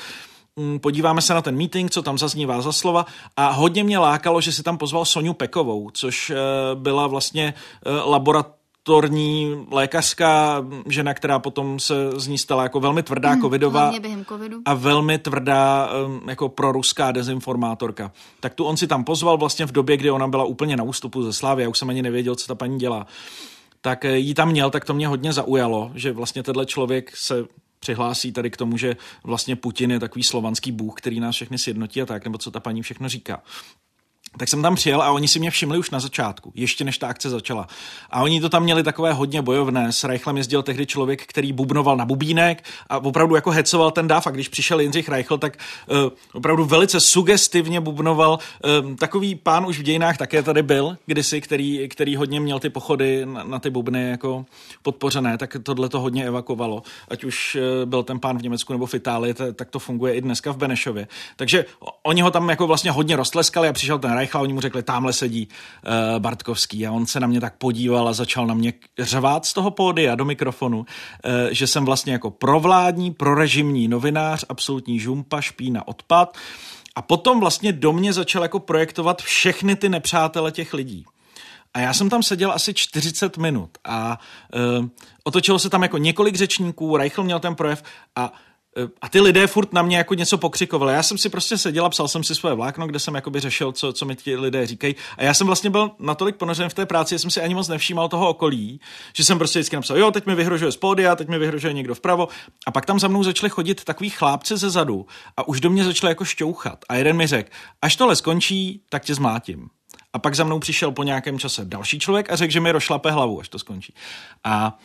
mm, podíváme se na ten meeting, co tam zaznívá za slova a hodně mě lákalo, že si tam pozval Soňu Pekovou, což eh, byla vlastně eh, laborat torní lékařská žena, která potom se z ní stala jako velmi tvrdá mm, covidová a velmi tvrdá jako proruská dezinformátorka. Tak tu on si tam pozval vlastně v době, kdy ona byla úplně na ústupu ze Slávy, já už jsem ani nevěděl, co ta paní dělá. Tak eh, jí tam měl, tak to mě hodně zaujalo, že vlastně tenhle člověk se přihlásí tady k tomu, že vlastně Putin je takový slovanský bůh, který nás všechny sjednotí a tak, nebo co ta paní všechno říká tak jsem tam přijel a oni si mě všimli už na začátku, ještě než ta akce začala. A oni to tam měli takové hodně bojovné. S Reichlem jezdil tehdy člověk, který bubnoval na bubínek a opravdu jako hecoval ten dáv. A když přišel Jindřich Reichl, tak uh, opravdu velice sugestivně bubnoval. Uh, takový pán už v dějinách také tady byl kdysi, který, který hodně měl ty pochody na, na ty bubny jako podpořené, tak tohle to hodně evakovalo. Ať už uh, byl ten pán v Německu nebo v Itálii, t- tak to funguje i dneska v Benešově. Takže oni ho tam jako vlastně hodně roztleskali a přišel ten Reich a oni mu řekli, tamhle sedí uh, Bartkovský a on se na mě tak podíval a začal na mě řvát z toho pódia do mikrofonu, uh, že jsem vlastně jako provládní, prorežimní novinář, absolutní žumpa, špína, odpad a potom vlastně do mě začal jako projektovat všechny ty nepřátele těch lidí. A já jsem tam seděl asi 40 minut a uh, otočilo se tam jako několik řečníků, Reichl měl ten projev a a ty lidé furt na mě jako něco pokřikovali. Já jsem si prostě seděl a psal jsem si svoje vlákno, kde jsem jakoby řešil, co, co mi ti lidé říkají. A já jsem vlastně byl natolik ponořen v té práci, že jsem si ani moc nevšímal toho okolí, že jsem prostě vždycky napsal, jo, teď mi vyhrožuje z pódia, teď mi vyhrožuje někdo vpravo. A pak tam za mnou začali chodit takový chlápci ze zadu a už do mě začali jako šťouchat. A jeden mi řekl, až tohle skončí, tak tě zmátím. A pak za mnou přišel po nějakém čase další člověk a řekl, že mi rozšlape hlavu, až to skončí. A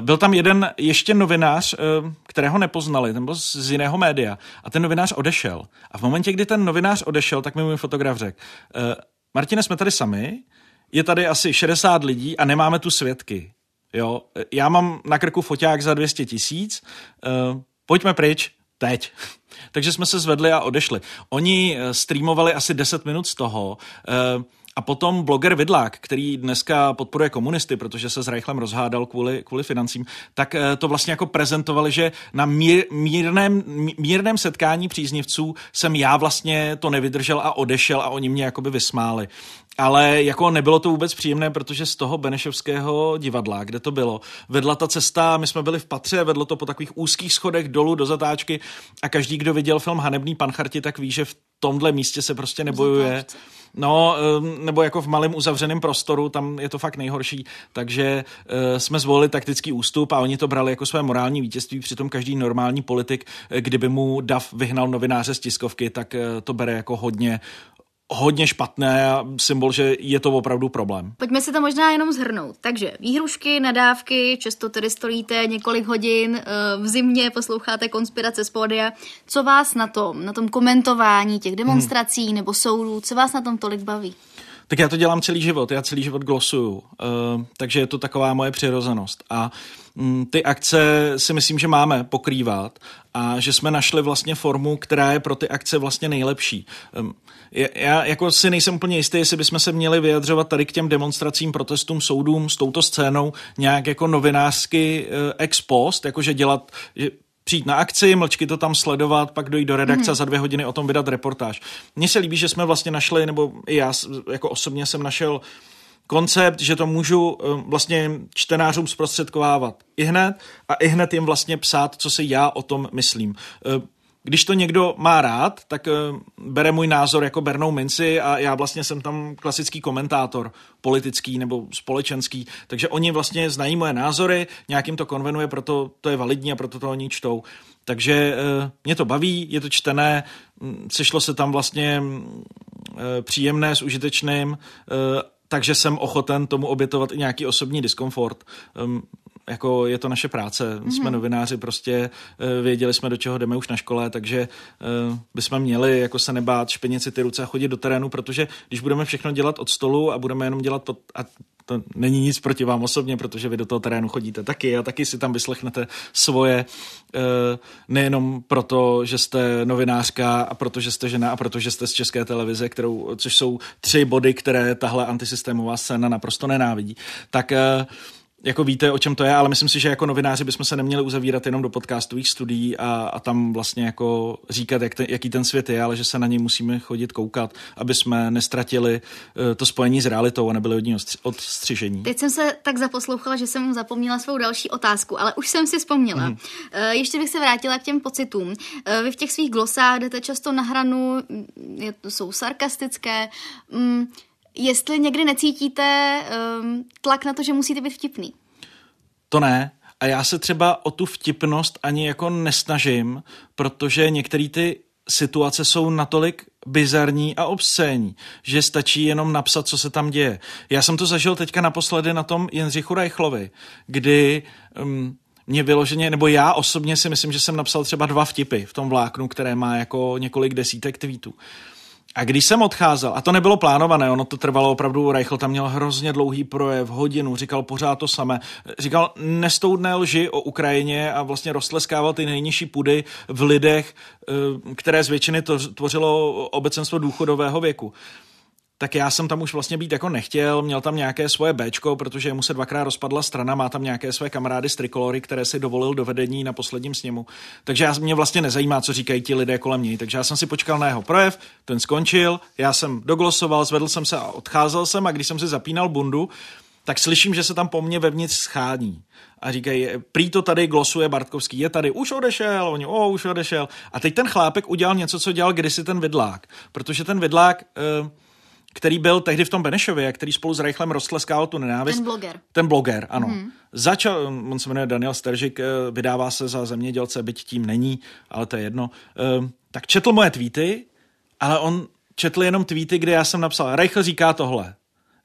byl tam jeden ještě novinář, eh, kterého nepoznali, ten byl z jiného média a ten novinář odešel. A v momentě, kdy ten novinář odešel, tak mi můj fotograf řekl, eh, Martine, jsme tady sami, je tady asi 60 lidí a nemáme tu svědky. Jo, já mám na krku foťák za 200 tisíc, pojďme pryč, teď. Takže jsme se zvedli a odešli. Oni streamovali asi 10 minut z toho, a potom bloger Vidlák, který dneska podporuje komunisty, protože se s Reichlem rozhádal kvůli, kvůli financím, tak eh, to vlastně jako prezentovali, že na mír, mírném, mírném setkání příznivců jsem já vlastně to nevydržel a odešel a oni mě jakoby vysmáli. Ale jako nebylo to vůbec příjemné, protože z toho Benešovského divadla, kde to bylo, vedla ta cesta, my jsme byli v patře, vedlo to po takových úzkých schodech dolů do zatáčky a každý, kdo viděl film Hanebný pancharti, tak ví, že v tomhle místě se prostě nebojuje. Zatáčce No, nebo jako v malém uzavřeném prostoru, tam je to fakt nejhorší. Takže uh, jsme zvolili taktický ústup a oni to brali jako své morální vítězství. Přitom každý normální politik, eh, kdyby mu DAF vyhnal novináře z tiskovky, tak uh, to bere jako hodně, hodně špatné a symbol, že je to opravdu problém. Pojďme si to možná jenom zhrnout. Takže výhrušky, nadávky, často tedy stolíte několik hodin, eh, v zimě posloucháte konspirace z pódia. Co vás na tom, na tom komentování těch demonstrací hmm. nebo soudů, co vás na tom tolik baví? Tak já to dělám celý život, já celý život glosuju, uh, takže je to taková moje přirozenost. A um, ty akce si myslím, že máme pokrývat a že jsme našli vlastně formu, která je pro ty akce vlastně nejlepší. Já jako si nejsem úplně jistý, jestli bychom se měli vyjadřovat tady k těm demonstracím, protestům, soudům s touto scénou nějak jako novinářsky uh, ex post, jakože dělat, že přijít na akci, mlčky to tam sledovat, pak dojít do redakce mm. a za dvě hodiny o tom vydat reportáž. Mně se líbí, že jsme vlastně našli, nebo i já jako osobně jsem našel koncept, že to můžu eh, vlastně čtenářům zprostředkovávat i hned a i hned jim vlastně psát, co si já o tom myslím. Eh, když to někdo má rád, tak uh, bere můj názor jako bernou minci a já vlastně jsem tam klasický komentátor politický nebo společenský, takže oni vlastně znají moje názory, nějakým to konvenuje, proto to je validní a proto to oni čtou. Takže mě to baví, je to čtené, sešlo se tam vlastně uh, příjemné s užitečným, takže jsem ochoten tomu obětovat i nějaký osobní diskomfort. Um, jako je to naše práce. Mm-hmm. Jsme novináři, prostě uh, věděli jsme, do čeho jdeme už na škole, takže uh, bychom měli jako se nebát, špinit si ty ruce a chodit do terénu, protože když budeme všechno dělat od stolu a budeme jenom dělat pod, a to není nic proti vám osobně, protože vy do toho terénu chodíte taky a taky si tam vyslechnete svoje, uh, nejenom proto, že jste novinářka a protože jste žena a protože jste z České televize, kterou, což jsou tři body, které tahle antisystémová scéna naprosto nenávidí, tak jako víte, o čem to je, ale myslím si, že jako novináři bychom se neměli uzavírat jenom do podcastových studií a, a tam vlastně jako říkat, jak ten, jaký ten svět je, ale že se na něj musíme chodit koukat, aby jsme nestratili uh, to spojení s realitou a nebyli od ní odstřižení. Teď jsem se tak zaposlouchala, že jsem zapomněla svou další otázku, ale už jsem si vzpomněla. Hmm. Uh, ještě bych se vrátila k těm pocitům. Uh, vy v těch svých glosách jdete často na hranu, je, jsou sarkastické. Um, jestli někdy necítíte um, tlak na to, že musíte být vtipný. To ne. A já se třeba o tu vtipnost ani jako nesnažím, protože některé ty situace jsou natolik bizarní a obscénní, že stačí jenom napsat, co se tam děje. Já jsem to zažil teďka naposledy na tom Jindřichu Reichlovi, kdy um, mě vyloženě, nebo já osobně si myslím, že jsem napsal třeba dva vtipy v tom vláknu, které má jako několik desítek tweetů. A když jsem odcházel, a to nebylo plánované, ono to trvalo opravdu, Reichl tam měl hrozně dlouhý projev, hodinu, říkal pořád to samé. Říkal nestoudné lži o Ukrajině a vlastně roztleskával ty nejnižší pudy v lidech, eh, které z většiny tvořilo obecenstvo důchodového věku tak já jsem tam už vlastně být jako nechtěl, měl tam nějaké svoje Bčko, protože mu se dvakrát rozpadla strana, má tam nějaké své kamarády z Trikolory, které si dovolil do vedení na posledním sněmu. Takže já, mě vlastně nezajímá, co říkají ti lidé kolem něj. Takže já jsem si počkal na jeho projev, ten skončil, já jsem doglosoval, zvedl jsem se a odcházel jsem a když jsem si zapínal bundu, tak slyším, že se tam po mně vevnitř schání. A říkají, prý to tady glosuje Bartkovský, je tady, už odešel, oni, o, už odešel. A teď ten chlápek udělal něco, co dělal kdysi ten vidlák. Protože ten vidlák, uh, který byl tehdy v tom Benešově, který spolu s Reichlem roztleskával tu nenávist. Ten bloger. Ten bloger, ano. Mm. Začal, on se jmenuje Daniel Steržik, eh, vydává se za zemědělce, byť tím není, ale to je jedno. Eh, tak četl moje tweety, ale on četl jenom tweety, kde já jsem napsal, Reichl říká tohle.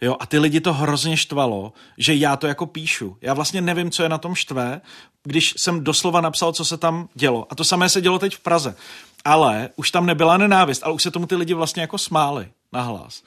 Jo, a ty lidi to hrozně štvalo, že já to jako píšu. Já vlastně nevím, co je na tom štve, když jsem doslova napsal, co se tam dělo. A to samé se dělo teď v Praze. Ale už tam nebyla nenávist, ale už se tomu ty lidi vlastně jako smáli nahlas.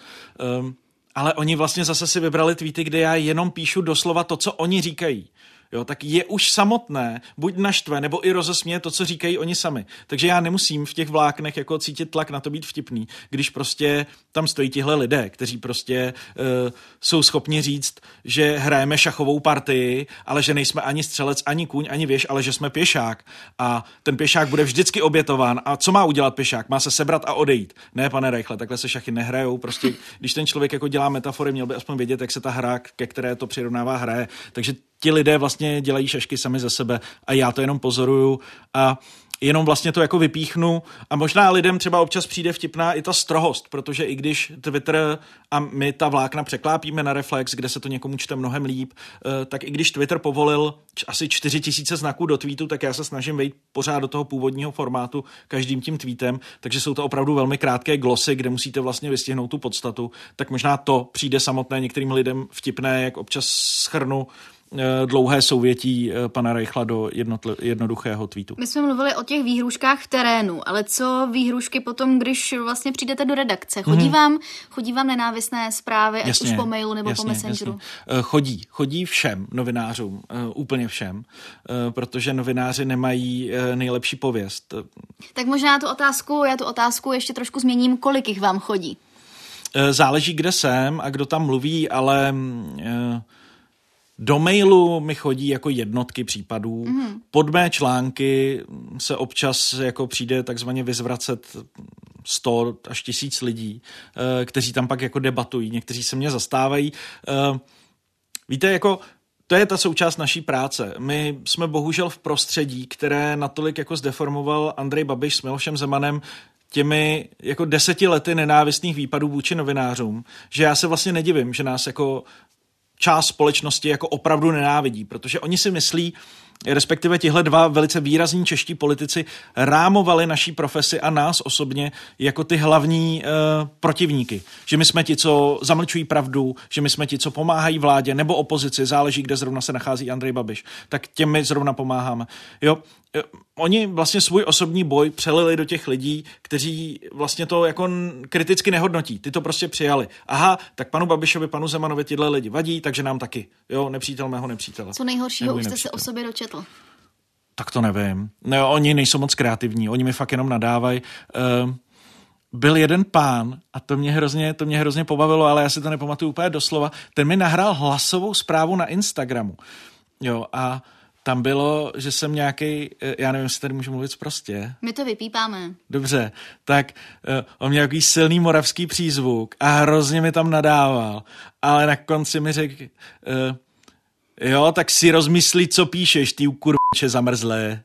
Um, ale oni vlastně zase si vybrali tweety, kde já jenom píšu doslova to, co oni říkají jo, tak je už samotné buď naštve, nebo i rozesměje to, co říkají oni sami. Takže já nemusím v těch vláknech jako cítit tlak na to být vtipný, když prostě tam stojí tihle lidé, kteří prostě uh, jsou schopni říct, že hrajeme šachovou partii, ale že nejsme ani střelec, ani kůň, ani věž, ale že jsme pěšák. A ten pěšák bude vždycky obětován. A co má udělat pěšák? Má se sebrat a odejít. Ne, pane Reichle, takhle se šachy nehrajou. Prostě, když ten člověk jako dělá metafory, měl by aspoň vědět, jak se ta hra, ke které to přirovnává, hraje. Takže ti lidé vlastně dělají šašky sami ze sebe a já to jenom pozoruju a jenom vlastně to jako vypíchnu a možná lidem třeba občas přijde vtipná i ta strohost, protože i když Twitter a my ta vlákna překlápíme na Reflex, kde se to někomu čte mnohem líp, eh, tak i když Twitter povolil asi 4 tisíce znaků do tweetu, tak já se snažím vejít pořád do toho původního formátu každým tím tweetem, takže jsou to opravdu velmi krátké glosy, kde musíte vlastně vystihnout tu podstatu, tak možná to přijde samotné některým lidem vtipné, jak občas schrnu dlouhé souvětí eh, pana Reichla do jednotl- jednoduchého tweetu. My jsme mluvili o těch výhruškách v terénu, ale co výhrušky potom, když vlastně přijdete do redakce? Chodí, mm-hmm. vám, chodí vám nenávistné zprávy, ať už po mailu nebo jasně, po messengeru? Jasně. Chodí, chodí všem novinářům, úplně všem, protože novináři nemají nejlepší pověst. Tak možná tu otázku, já tu otázku ještě trošku změním, kolik jich vám chodí? Eh, záleží, kde jsem a kdo tam mluví, ale eh, do mailu mi chodí jako jednotky případů. Mm. Pod mé články se občas jako přijde takzvaně vyzvracet 100 až tisíc lidí, eh, kteří tam pak jako debatují. Někteří se mě zastávají. Víte, jako to je ta součást naší práce. My jsme bohužel v prostředí, které natolik jako zdeformoval Andrej Babiš s Milošem Zemanem, těmi jako deseti lety nenávistných výpadů vůči novinářům, že já se vlastně nedivím, že nás jako část společnosti jako opravdu nenávidí, protože oni si myslí, respektive tihle dva velice výrazní čeští politici rámovali naší profesi a nás osobně jako ty hlavní uh, protivníky. Že my jsme ti, co zamlčují pravdu, že my jsme ti, co pomáhají vládě nebo opozici, záleží, kde zrovna se nachází Andrej Babiš, tak těm my zrovna pomáháme. Jo, oni vlastně svůj osobní boj přelili do těch lidí, kteří vlastně to jako kriticky nehodnotí. Ty to prostě přijali. Aha, tak panu Babišovi, panu Zemanovi tyhle lidi vadí, takže nám taky. Jo, nepřítel mého nepřítele. Co nejhoršího už jste se o sobě dočetl? Tak to nevím. Ne, oni nejsou moc kreativní, oni mi fakt jenom nadávají. Uh, byl jeden pán, a to mě, hrozně, to mě hrozně pobavilo, ale já si to nepamatuju úplně doslova, ten mi nahrál hlasovou zprávu na Instagramu. Jo, a uh, tam bylo, že jsem nějaký, eh, já nevím, jestli tady můžu mluvit prostě. My to vypípáme. Dobře, tak uh, on měl nějaký silný moravský přízvuk a hrozně mi tam nadával, ale na konci mi řekl, uh, jo, tak si rozmyslí, co píšeš, ty kurče zamrzlé.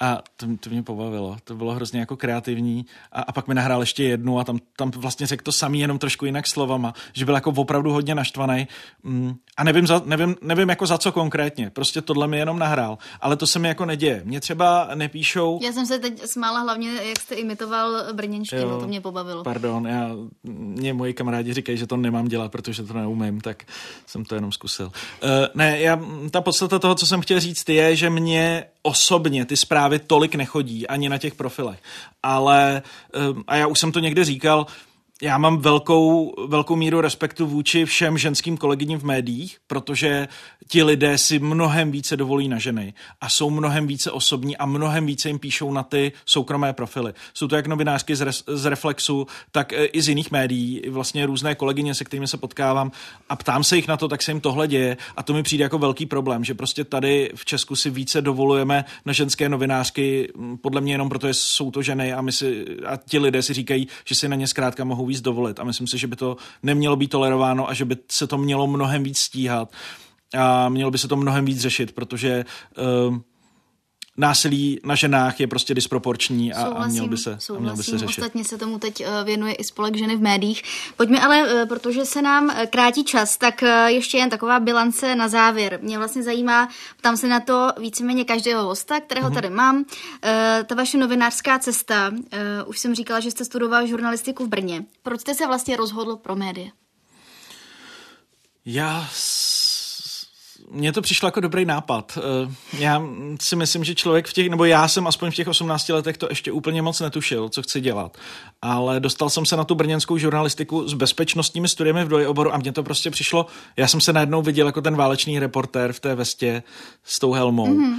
A to, to mě pobavilo, to bylo hrozně jako kreativní. A, a pak mi nahrál ještě jednu a tam, tam vlastně řekl to samý, jenom trošku jinak slovama, že byl jako opravdu hodně naštvaný. Mm, a nevím, za, nevím, nevím jako za co konkrétně, prostě tohle mi jenom nahrál, ale to se mi jako neděje. Mě třeba nepíšou... Já jsem se teď smála hlavně, jak jste imitoval brněnštinu, to mě pobavilo. Pardon, já, mě moji kamarádi říkají, že to nemám dělat, protože to neumím, tak jsem to jenom zkusil. Uh, ne, já, ta podstata toho, co jsem chtěl říct, je, že mě osobně ty zprávy tolik nechodí ani na těch profilech. Ale, eh, a já už jsem to někde říkal, já mám velkou, velkou míru respektu vůči všem ženským kolegyním v médiích, protože ti lidé si mnohem více dovolí na ženy a jsou mnohem více osobní a mnohem více jim píšou na ty soukromé profily. Jsou to jak novinářky z, Re, z Reflexu, tak e, i z jiných médií, vlastně různé kolegyně, se kterými se potkávám a ptám se jich na to, tak se jim tohle děje a to mi přijde jako velký problém, že prostě tady v Česku si více dovolujeme na ženské novinářky, podle mě jenom protože jsou to ženy a, my si, a ti lidé si říkají, že si na ně zkrátka mohou víc dovolit. A myslím si, že by to nemělo být tolerováno a že by se to mělo mnohem víc stíhat a mělo by se to mnohem víc řešit, protože uh, násilí na ženách je prostě disproporční a, souhlasím, a, měl, by se, a měl by se řešit. Ostatně se tomu teď eh, věnuje i spolek ženy v médiích. Pojďme ale, eh, protože se nám krátí čas, tak ještě jen taková bilance na závěr. Mě vlastně zajímá, tam se na to víceméně každého hosta, kterého mm-hmm. tady mám. Ta vaše novinářská cesta, už jsem říkala, že jste studoval žurnalistiku v Brně. Proč jste se vlastně rozhodl pro média? Já mně to přišlo jako dobrý nápad. Eh, já si myslím, že člověk v těch, nebo já jsem aspoň v těch 18 letech to ještě úplně moc netušil, co chci dělat. Ale dostal jsem se na tu brněnskou žurnalistiku s bezpečnostními studiemi v dvojoboru a mně to prostě přišlo, já jsem se najednou viděl jako ten válečný reportér v té vestě s tou helmou. Mm-hmm.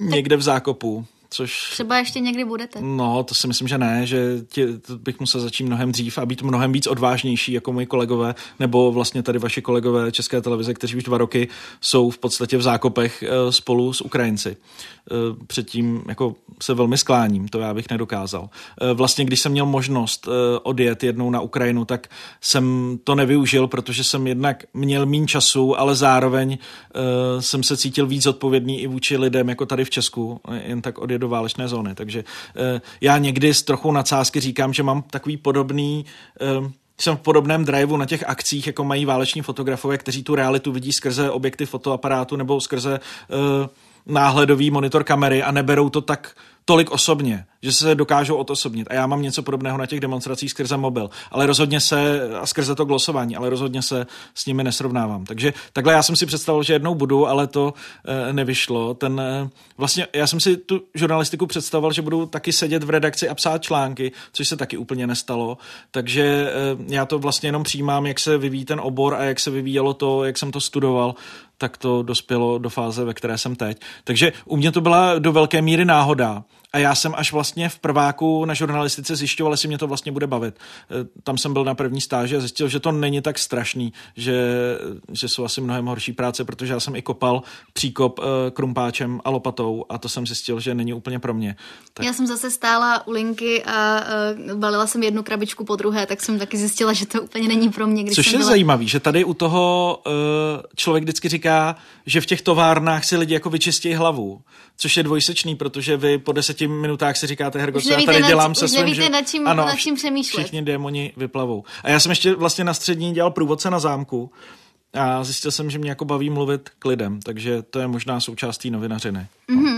Někde v zákopu Což... Třeba ještě někdy budete. No, to si myslím, že ne, že tě, to bych musel začít mnohem dřív a být mnohem víc odvážnější jako moji kolegové, nebo vlastně tady vaši kolegové České televize, kteří už dva roky jsou v podstatě v zákopech eh, spolu s Ukrajinci. Eh, předtím jako se velmi skláním, to já bych nedokázal. Eh, vlastně, když jsem měl možnost odjet jednou na Ukrajinu, tak jsem to nevyužil, protože jsem jednak měl méně času, ale zároveň jsem se cítil víc odpovědný i vůči lidem, jako tady v Česku, jen tak odjet do válečné zóny. Takže uh, já někdy s trochou nadsázky říkám, že mám takový podobný uh, jsem v podobném driveu na těch akcích, jako mají váleční fotografové, kteří tu realitu vidí skrze objekty fotoaparátu nebo skrze uh, náhledový monitor kamery a neberou to tak tolik osobně, že se dokážou odosobnit. A já mám něco podobného na těch demonstracích skrze mobil, ale rozhodně se, a skrze to glosování, ale rozhodně se s nimi nesrovnávám. Takže takhle já jsem si představil, že jednou budu, ale to e, nevyšlo. Ten, e, vlastně já jsem si tu žurnalistiku představoval, že budu taky sedět v redakci a psát články, což se taky úplně nestalo. Takže e, já to vlastně jenom přijímám, jak se vyvíjí ten obor a jak se vyvíjelo to, jak jsem to studoval tak to dospělo do fáze, ve které jsem teď. Takže u mě to byla do velké míry náhoda. A já jsem až vlastně v prváku na žurnalistice zjišťoval, jestli mě to vlastně bude bavit. E, tam jsem byl na první stáži a zjistil, že to není tak strašný, že, že jsou asi mnohem horší práce, protože já jsem i kopal příkop e, krumpáčem a lopatou a to jsem zjistil, že není úplně pro mě. Tak... Já jsem zase stála u linky a uh, balila jsem jednu krabičku po druhé, tak jsem taky zjistila, že to úplně není pro mě. Když Což je byla... zajímavý, že tady u toho uh, člověk vždycky říká, že v těch továrnách si lidi jako vyčistí hlavu, což je dvojsečný, protože vy po deseti minutách si říkáte, hergo, co já tady dělám se svým, že... nad čím, ano, nad čím přemýšlet. Všichni démoni vyplavou. A já jsem ještě vlastně na střední dělal průvodce na zámku a zjistil jsem, že mě jako baví mluvit k lidem, takže to je možná součástí novinařiny. Mm-hmm.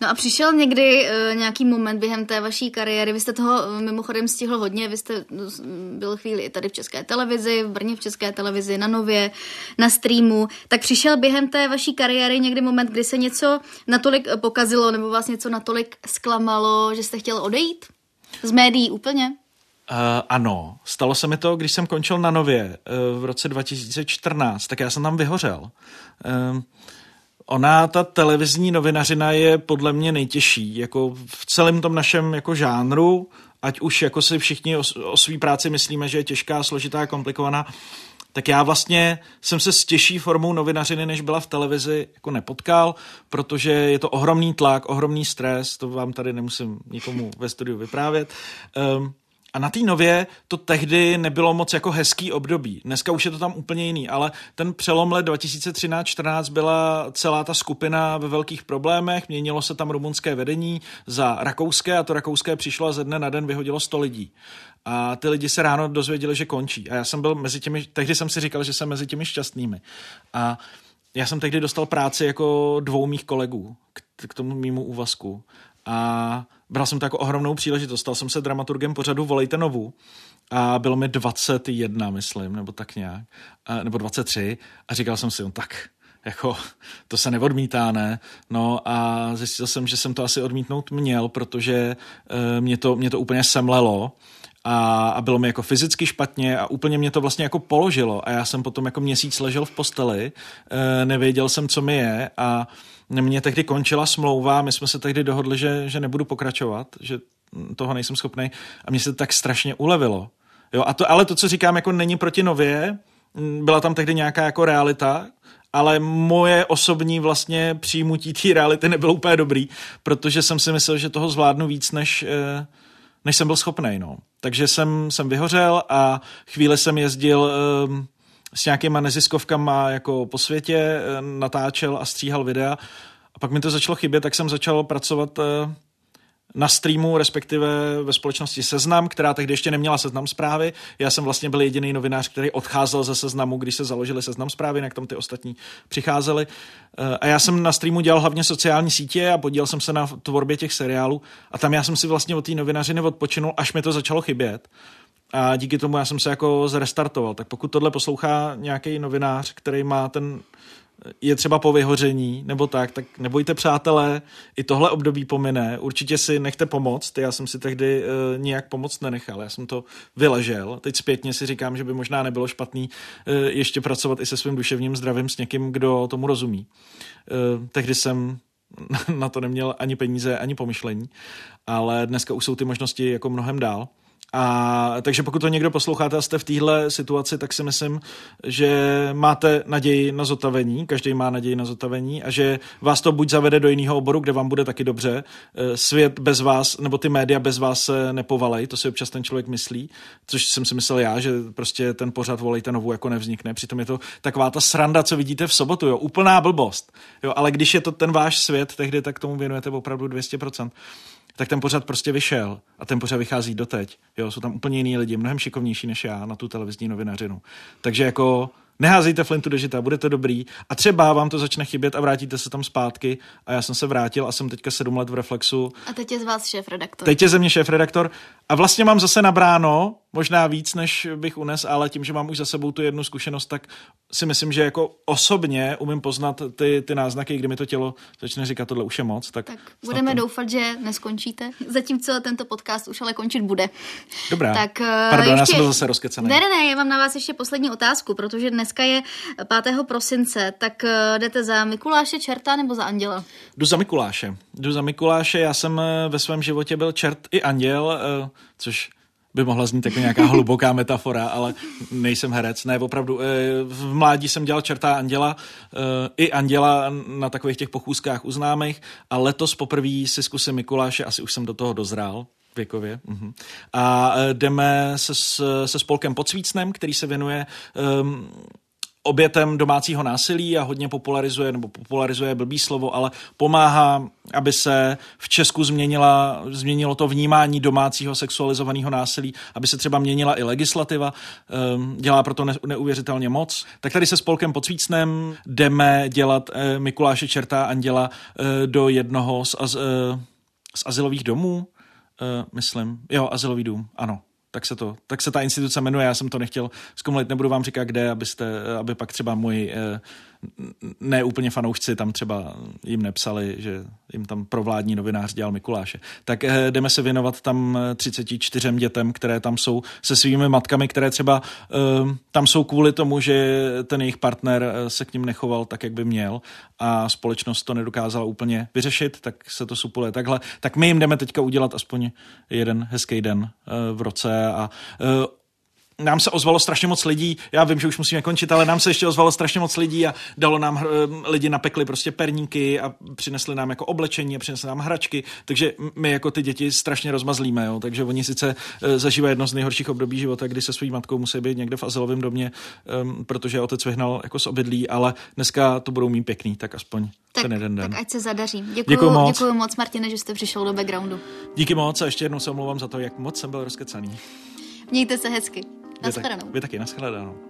No a přišel někdy uh, nějaký moment během té vaší kariéry, vy jste toho uh, mimochodem stihl hodně, vy jste uh, byl chvíli i tady v České televizi, v Brně v České televizi, na Nově, na streamu, tak přišel během té vaší kariéry někdy moment, kdy se něco natolik pokazilo nebo vás něco natolik zklamalo, že jste chtěl odejít? Z médií úplně? Uh, ano, stalo se mi to, když jsem končil na Nově uh, v roce 2014, tak já jsem tam vyhořel. Uh, ona, ta televizní novinařina je podle mě nejtěžší, jako v celém tom našem jako žánru, ať už jako si všichni o, o své práci myslíme, že je těžká, složitá, komplikovaná, tak já vlastně jsem se s těžší formou novinařiny, než byla v televizi, jako nepotkal, protože je to ohromný tlak, ohromný stres, to vám tady nemusím nikomu ve studiu vyprávět. Um, a na té nově to tehdy nebylo moc jako hezký období. Dneska už je to tam úplně jiný, ale ten přelom let 2013-14 byla celá ta skupina ve velkých problémech, měnilo se tam rumunské vedení za rakouské a to rakouské přišlo a ze dne na den vyhodilo 100 lidí. A ty lidi se ráno dozvěděli, že končí. A já jsem byl mezi těmi, tehdy jsem si říkal, že jsem mezi těmi šťastnými. A já jsem tehdy dostal práci jako dvou mých kolegů k, k tomu mýmu úvazku. A bral jsem to jako ohromnou příležitost. Stal jsem se dramaturgem pořadu Volejte novu a bylo mi 21, myslím, nebo tak nějak, a, nebo 23 a říkal jsem si, no tak, jako, to se neodmítá, ne? No a zjistil jsem, že jsem to asi odmítnout měl, protože e, mě, to, mě to úplně semlelo a, a bylo mi jako fyzicky špatně a úplně mě to vlastně jako položilo a já jsem potom jako měsíc ležel v posteli, e, nevěděl jsem, co mi je a mě tehdy končila smlouva, my jsme se tehdy dohodli, že, že nebudu pokračovat, že toho nejsem schopný a mě se tak strašně ulevilo. Jo, a to, ale to, co říkám, jako není proti nově, byla tam tehdy nějaká jako realita, ale moje osobní vlastně přijímutí té reality nebylo úplně dobrý, protože jsem si myslel, že toho zvládnu víc, než, eh, než jsem byl schopný. No. Takže jsem, jsem vyhořel a chvíli jsem jezdil um, s nějakýma neziskovkama jako po světě, eh, natáčel a stříhal videa. A pak mi to začalo chybět, tak jsem začal pracovat eh, na streamu, respektive ve společnosti Seznam, která tehdy ještě neměla seznam zprávy. Já jsem vlastně byl jediný novinář, který odcházel ze seznamu, když se založili seznam zprávy, jak tam ty ostatní přicházeli. Eh, a já jsem na streamu dělal hlavně sociální sítě a podílel jsem se na tvorbě těch seriálů. A tam já jsem si vlastně od té novinařiny odpočinul, až mi to začalo chybět a díky tomu já jsem se jako zrestartoval. Tak pokud tohle poslouchá nějaký novinář, který má ten je třeba po vyhoření nebo tak, tak nebojte přátelé, i tohle období pomine, určitě si nechte pomoct, já jsem si tehdy uh, nijak pomoct nenechal, já jsem to vyležel, teď zpětně si říkám, že by možná nebylo špatný uh, ještě pracovat i se svým duševním zdravím s někým, kdo tomu rozumí. Uh, tehdy jsem na to neměl ani peníze, ani pomyšlení, ale dneska už jsou ty možnosti jako mnohem dál. A takže pokud to někdo posloucháte a jste v téhle situaci, tak si myslím, že máte naději na zotavení, každý má naději na zotavení a že vás to buď zavede do jiného oboru, kde vám bude taky dobře, e, svět bez vás, nebo ty média bez vás se nepovalej, to si občas ten člověk myslí, což jsem si myslel já, že prostě ten pořad volejte novou jako nevznikne, přitom je to taková ta sranda, co vidíte v sobotu, jo, úplná blbost, jo, ale když je to ten váš svět tehdy, tak tomu věnujete opravdu 200% tak ten pořad prostě vyšel a ten pořad vychází doteď. Jo, jsou tam úplně jiní lidi, mnohem šikovnější než já na tu televizní novinařinu. Takže jako neházejte flintu do žita, bude to dobrý a třeba vám to začne chybět a vrátíte se tam zpátky a já jsem se vrátil a jsem teďka sedm let v Reflexu. A teď je z vás šéf redaktor. Teď je ze mě šéf redaktor a vlastně mám zase nabráno, možná víc, než bych unes, ale tím, že mám už za sebou tu jednu zkušenost, tak si myslím, že jako osobně umím poznat ty, ty náznaky, kdy mi to tělo začne říkat, tohle už je moc. Tak, tak budeme to... doufat, že neskončíte. Zatímco tento podcast už ale končit bude. Dobrá. Tak, Pardon, ještě... já jsem byl zase rozkecený. Ne, ne, ne, já mám na vás ještě poslední otázku, protože dneska je 5. prosince, tak eh, jdete za Mikuláše čerta nebo za anděla? Jdu za Mikuláše. Jdu za Mikuláše, já jsem eh, ve svém životě byl čert i anděl, eh, což by mohla znít jako nějaká hluboká metafora, ale nejsem herec. Ne, opravdu. V mládí jsem dělal čertá anděla, i anděla na takových těch pochůzkách u známých a letos poprvé si zkusím Mikuláše, asi už jsem do toho dozrál věkově. Uh-huh. A jdeme se, se spolkem pod Svícnem, který se věnuje um, obětem domácího násilí a hodně popularizuje, nebo popularizuje blbý slovo, ale pomáhá, aby se v Česku změnila, změnilo to vnímání domácího sexualizovaného násilí, aby se třeba měnila i legislativa, ehm, dělá proto neuvěřitelně moc. Tak tady se spolkem pod Svícnem jdeme dělat eh, Mikuláše Čertá Anděla eh, do jednoho z, az, eh, z azylových domů, myslím. Jo, azylový dům, ano tak se, to, tak se ta instituce jmenuje, já jsem to nechtěl zkomlit, nebudu vám říkat kde, abyste, aby pak třeba moji eh, neúplně fanoušci tam třeba jim nepsali, že jim tam provládní novinář dělal Mikuláše. Tak eh, jdeme se věnovat tam 34 dětem, které tam jsou se svými matkami, které třeba eh, tam jsou kvůli tomu, že ten jejich partner eh, se k ním nechoval tak, jak by měl a společnost to nedokázala úplně vyřešit, tak se to supuluje takhle. Tak my jim jdeme teďka udělat aspoň jeden hezký den v roce a nám se ozvalo strašně moc lidí, já vím, že už musíme končit, ale nám se ještě ozvalo strašně moc lidí a dalo nám, eh, lidi napekli prostě perníky a přinesli nám jako oblečení a přinesli nám hračky, takže my jako ty děti strašně rozmazlíme, jo? takže oni sice eh, zažívají jedno z nejhorších období života, kdy se svou matkou musí být někde v azylovém domě, um, protože otec vyhnal jako z obydlí, ale dneska to budou mít pěkný, tak aspoň tak, ten jeden den. Tak ať se zadaří. Děkuji, děkuji moc. Děkuji moc, Martine, že jste přišel do backgroundu. Díky moc a ještě jednou se omlouvám za to, jak moc jsem byl rozkecaný. Mějte se hezky. Vy, tak, vy taky, nashledanou.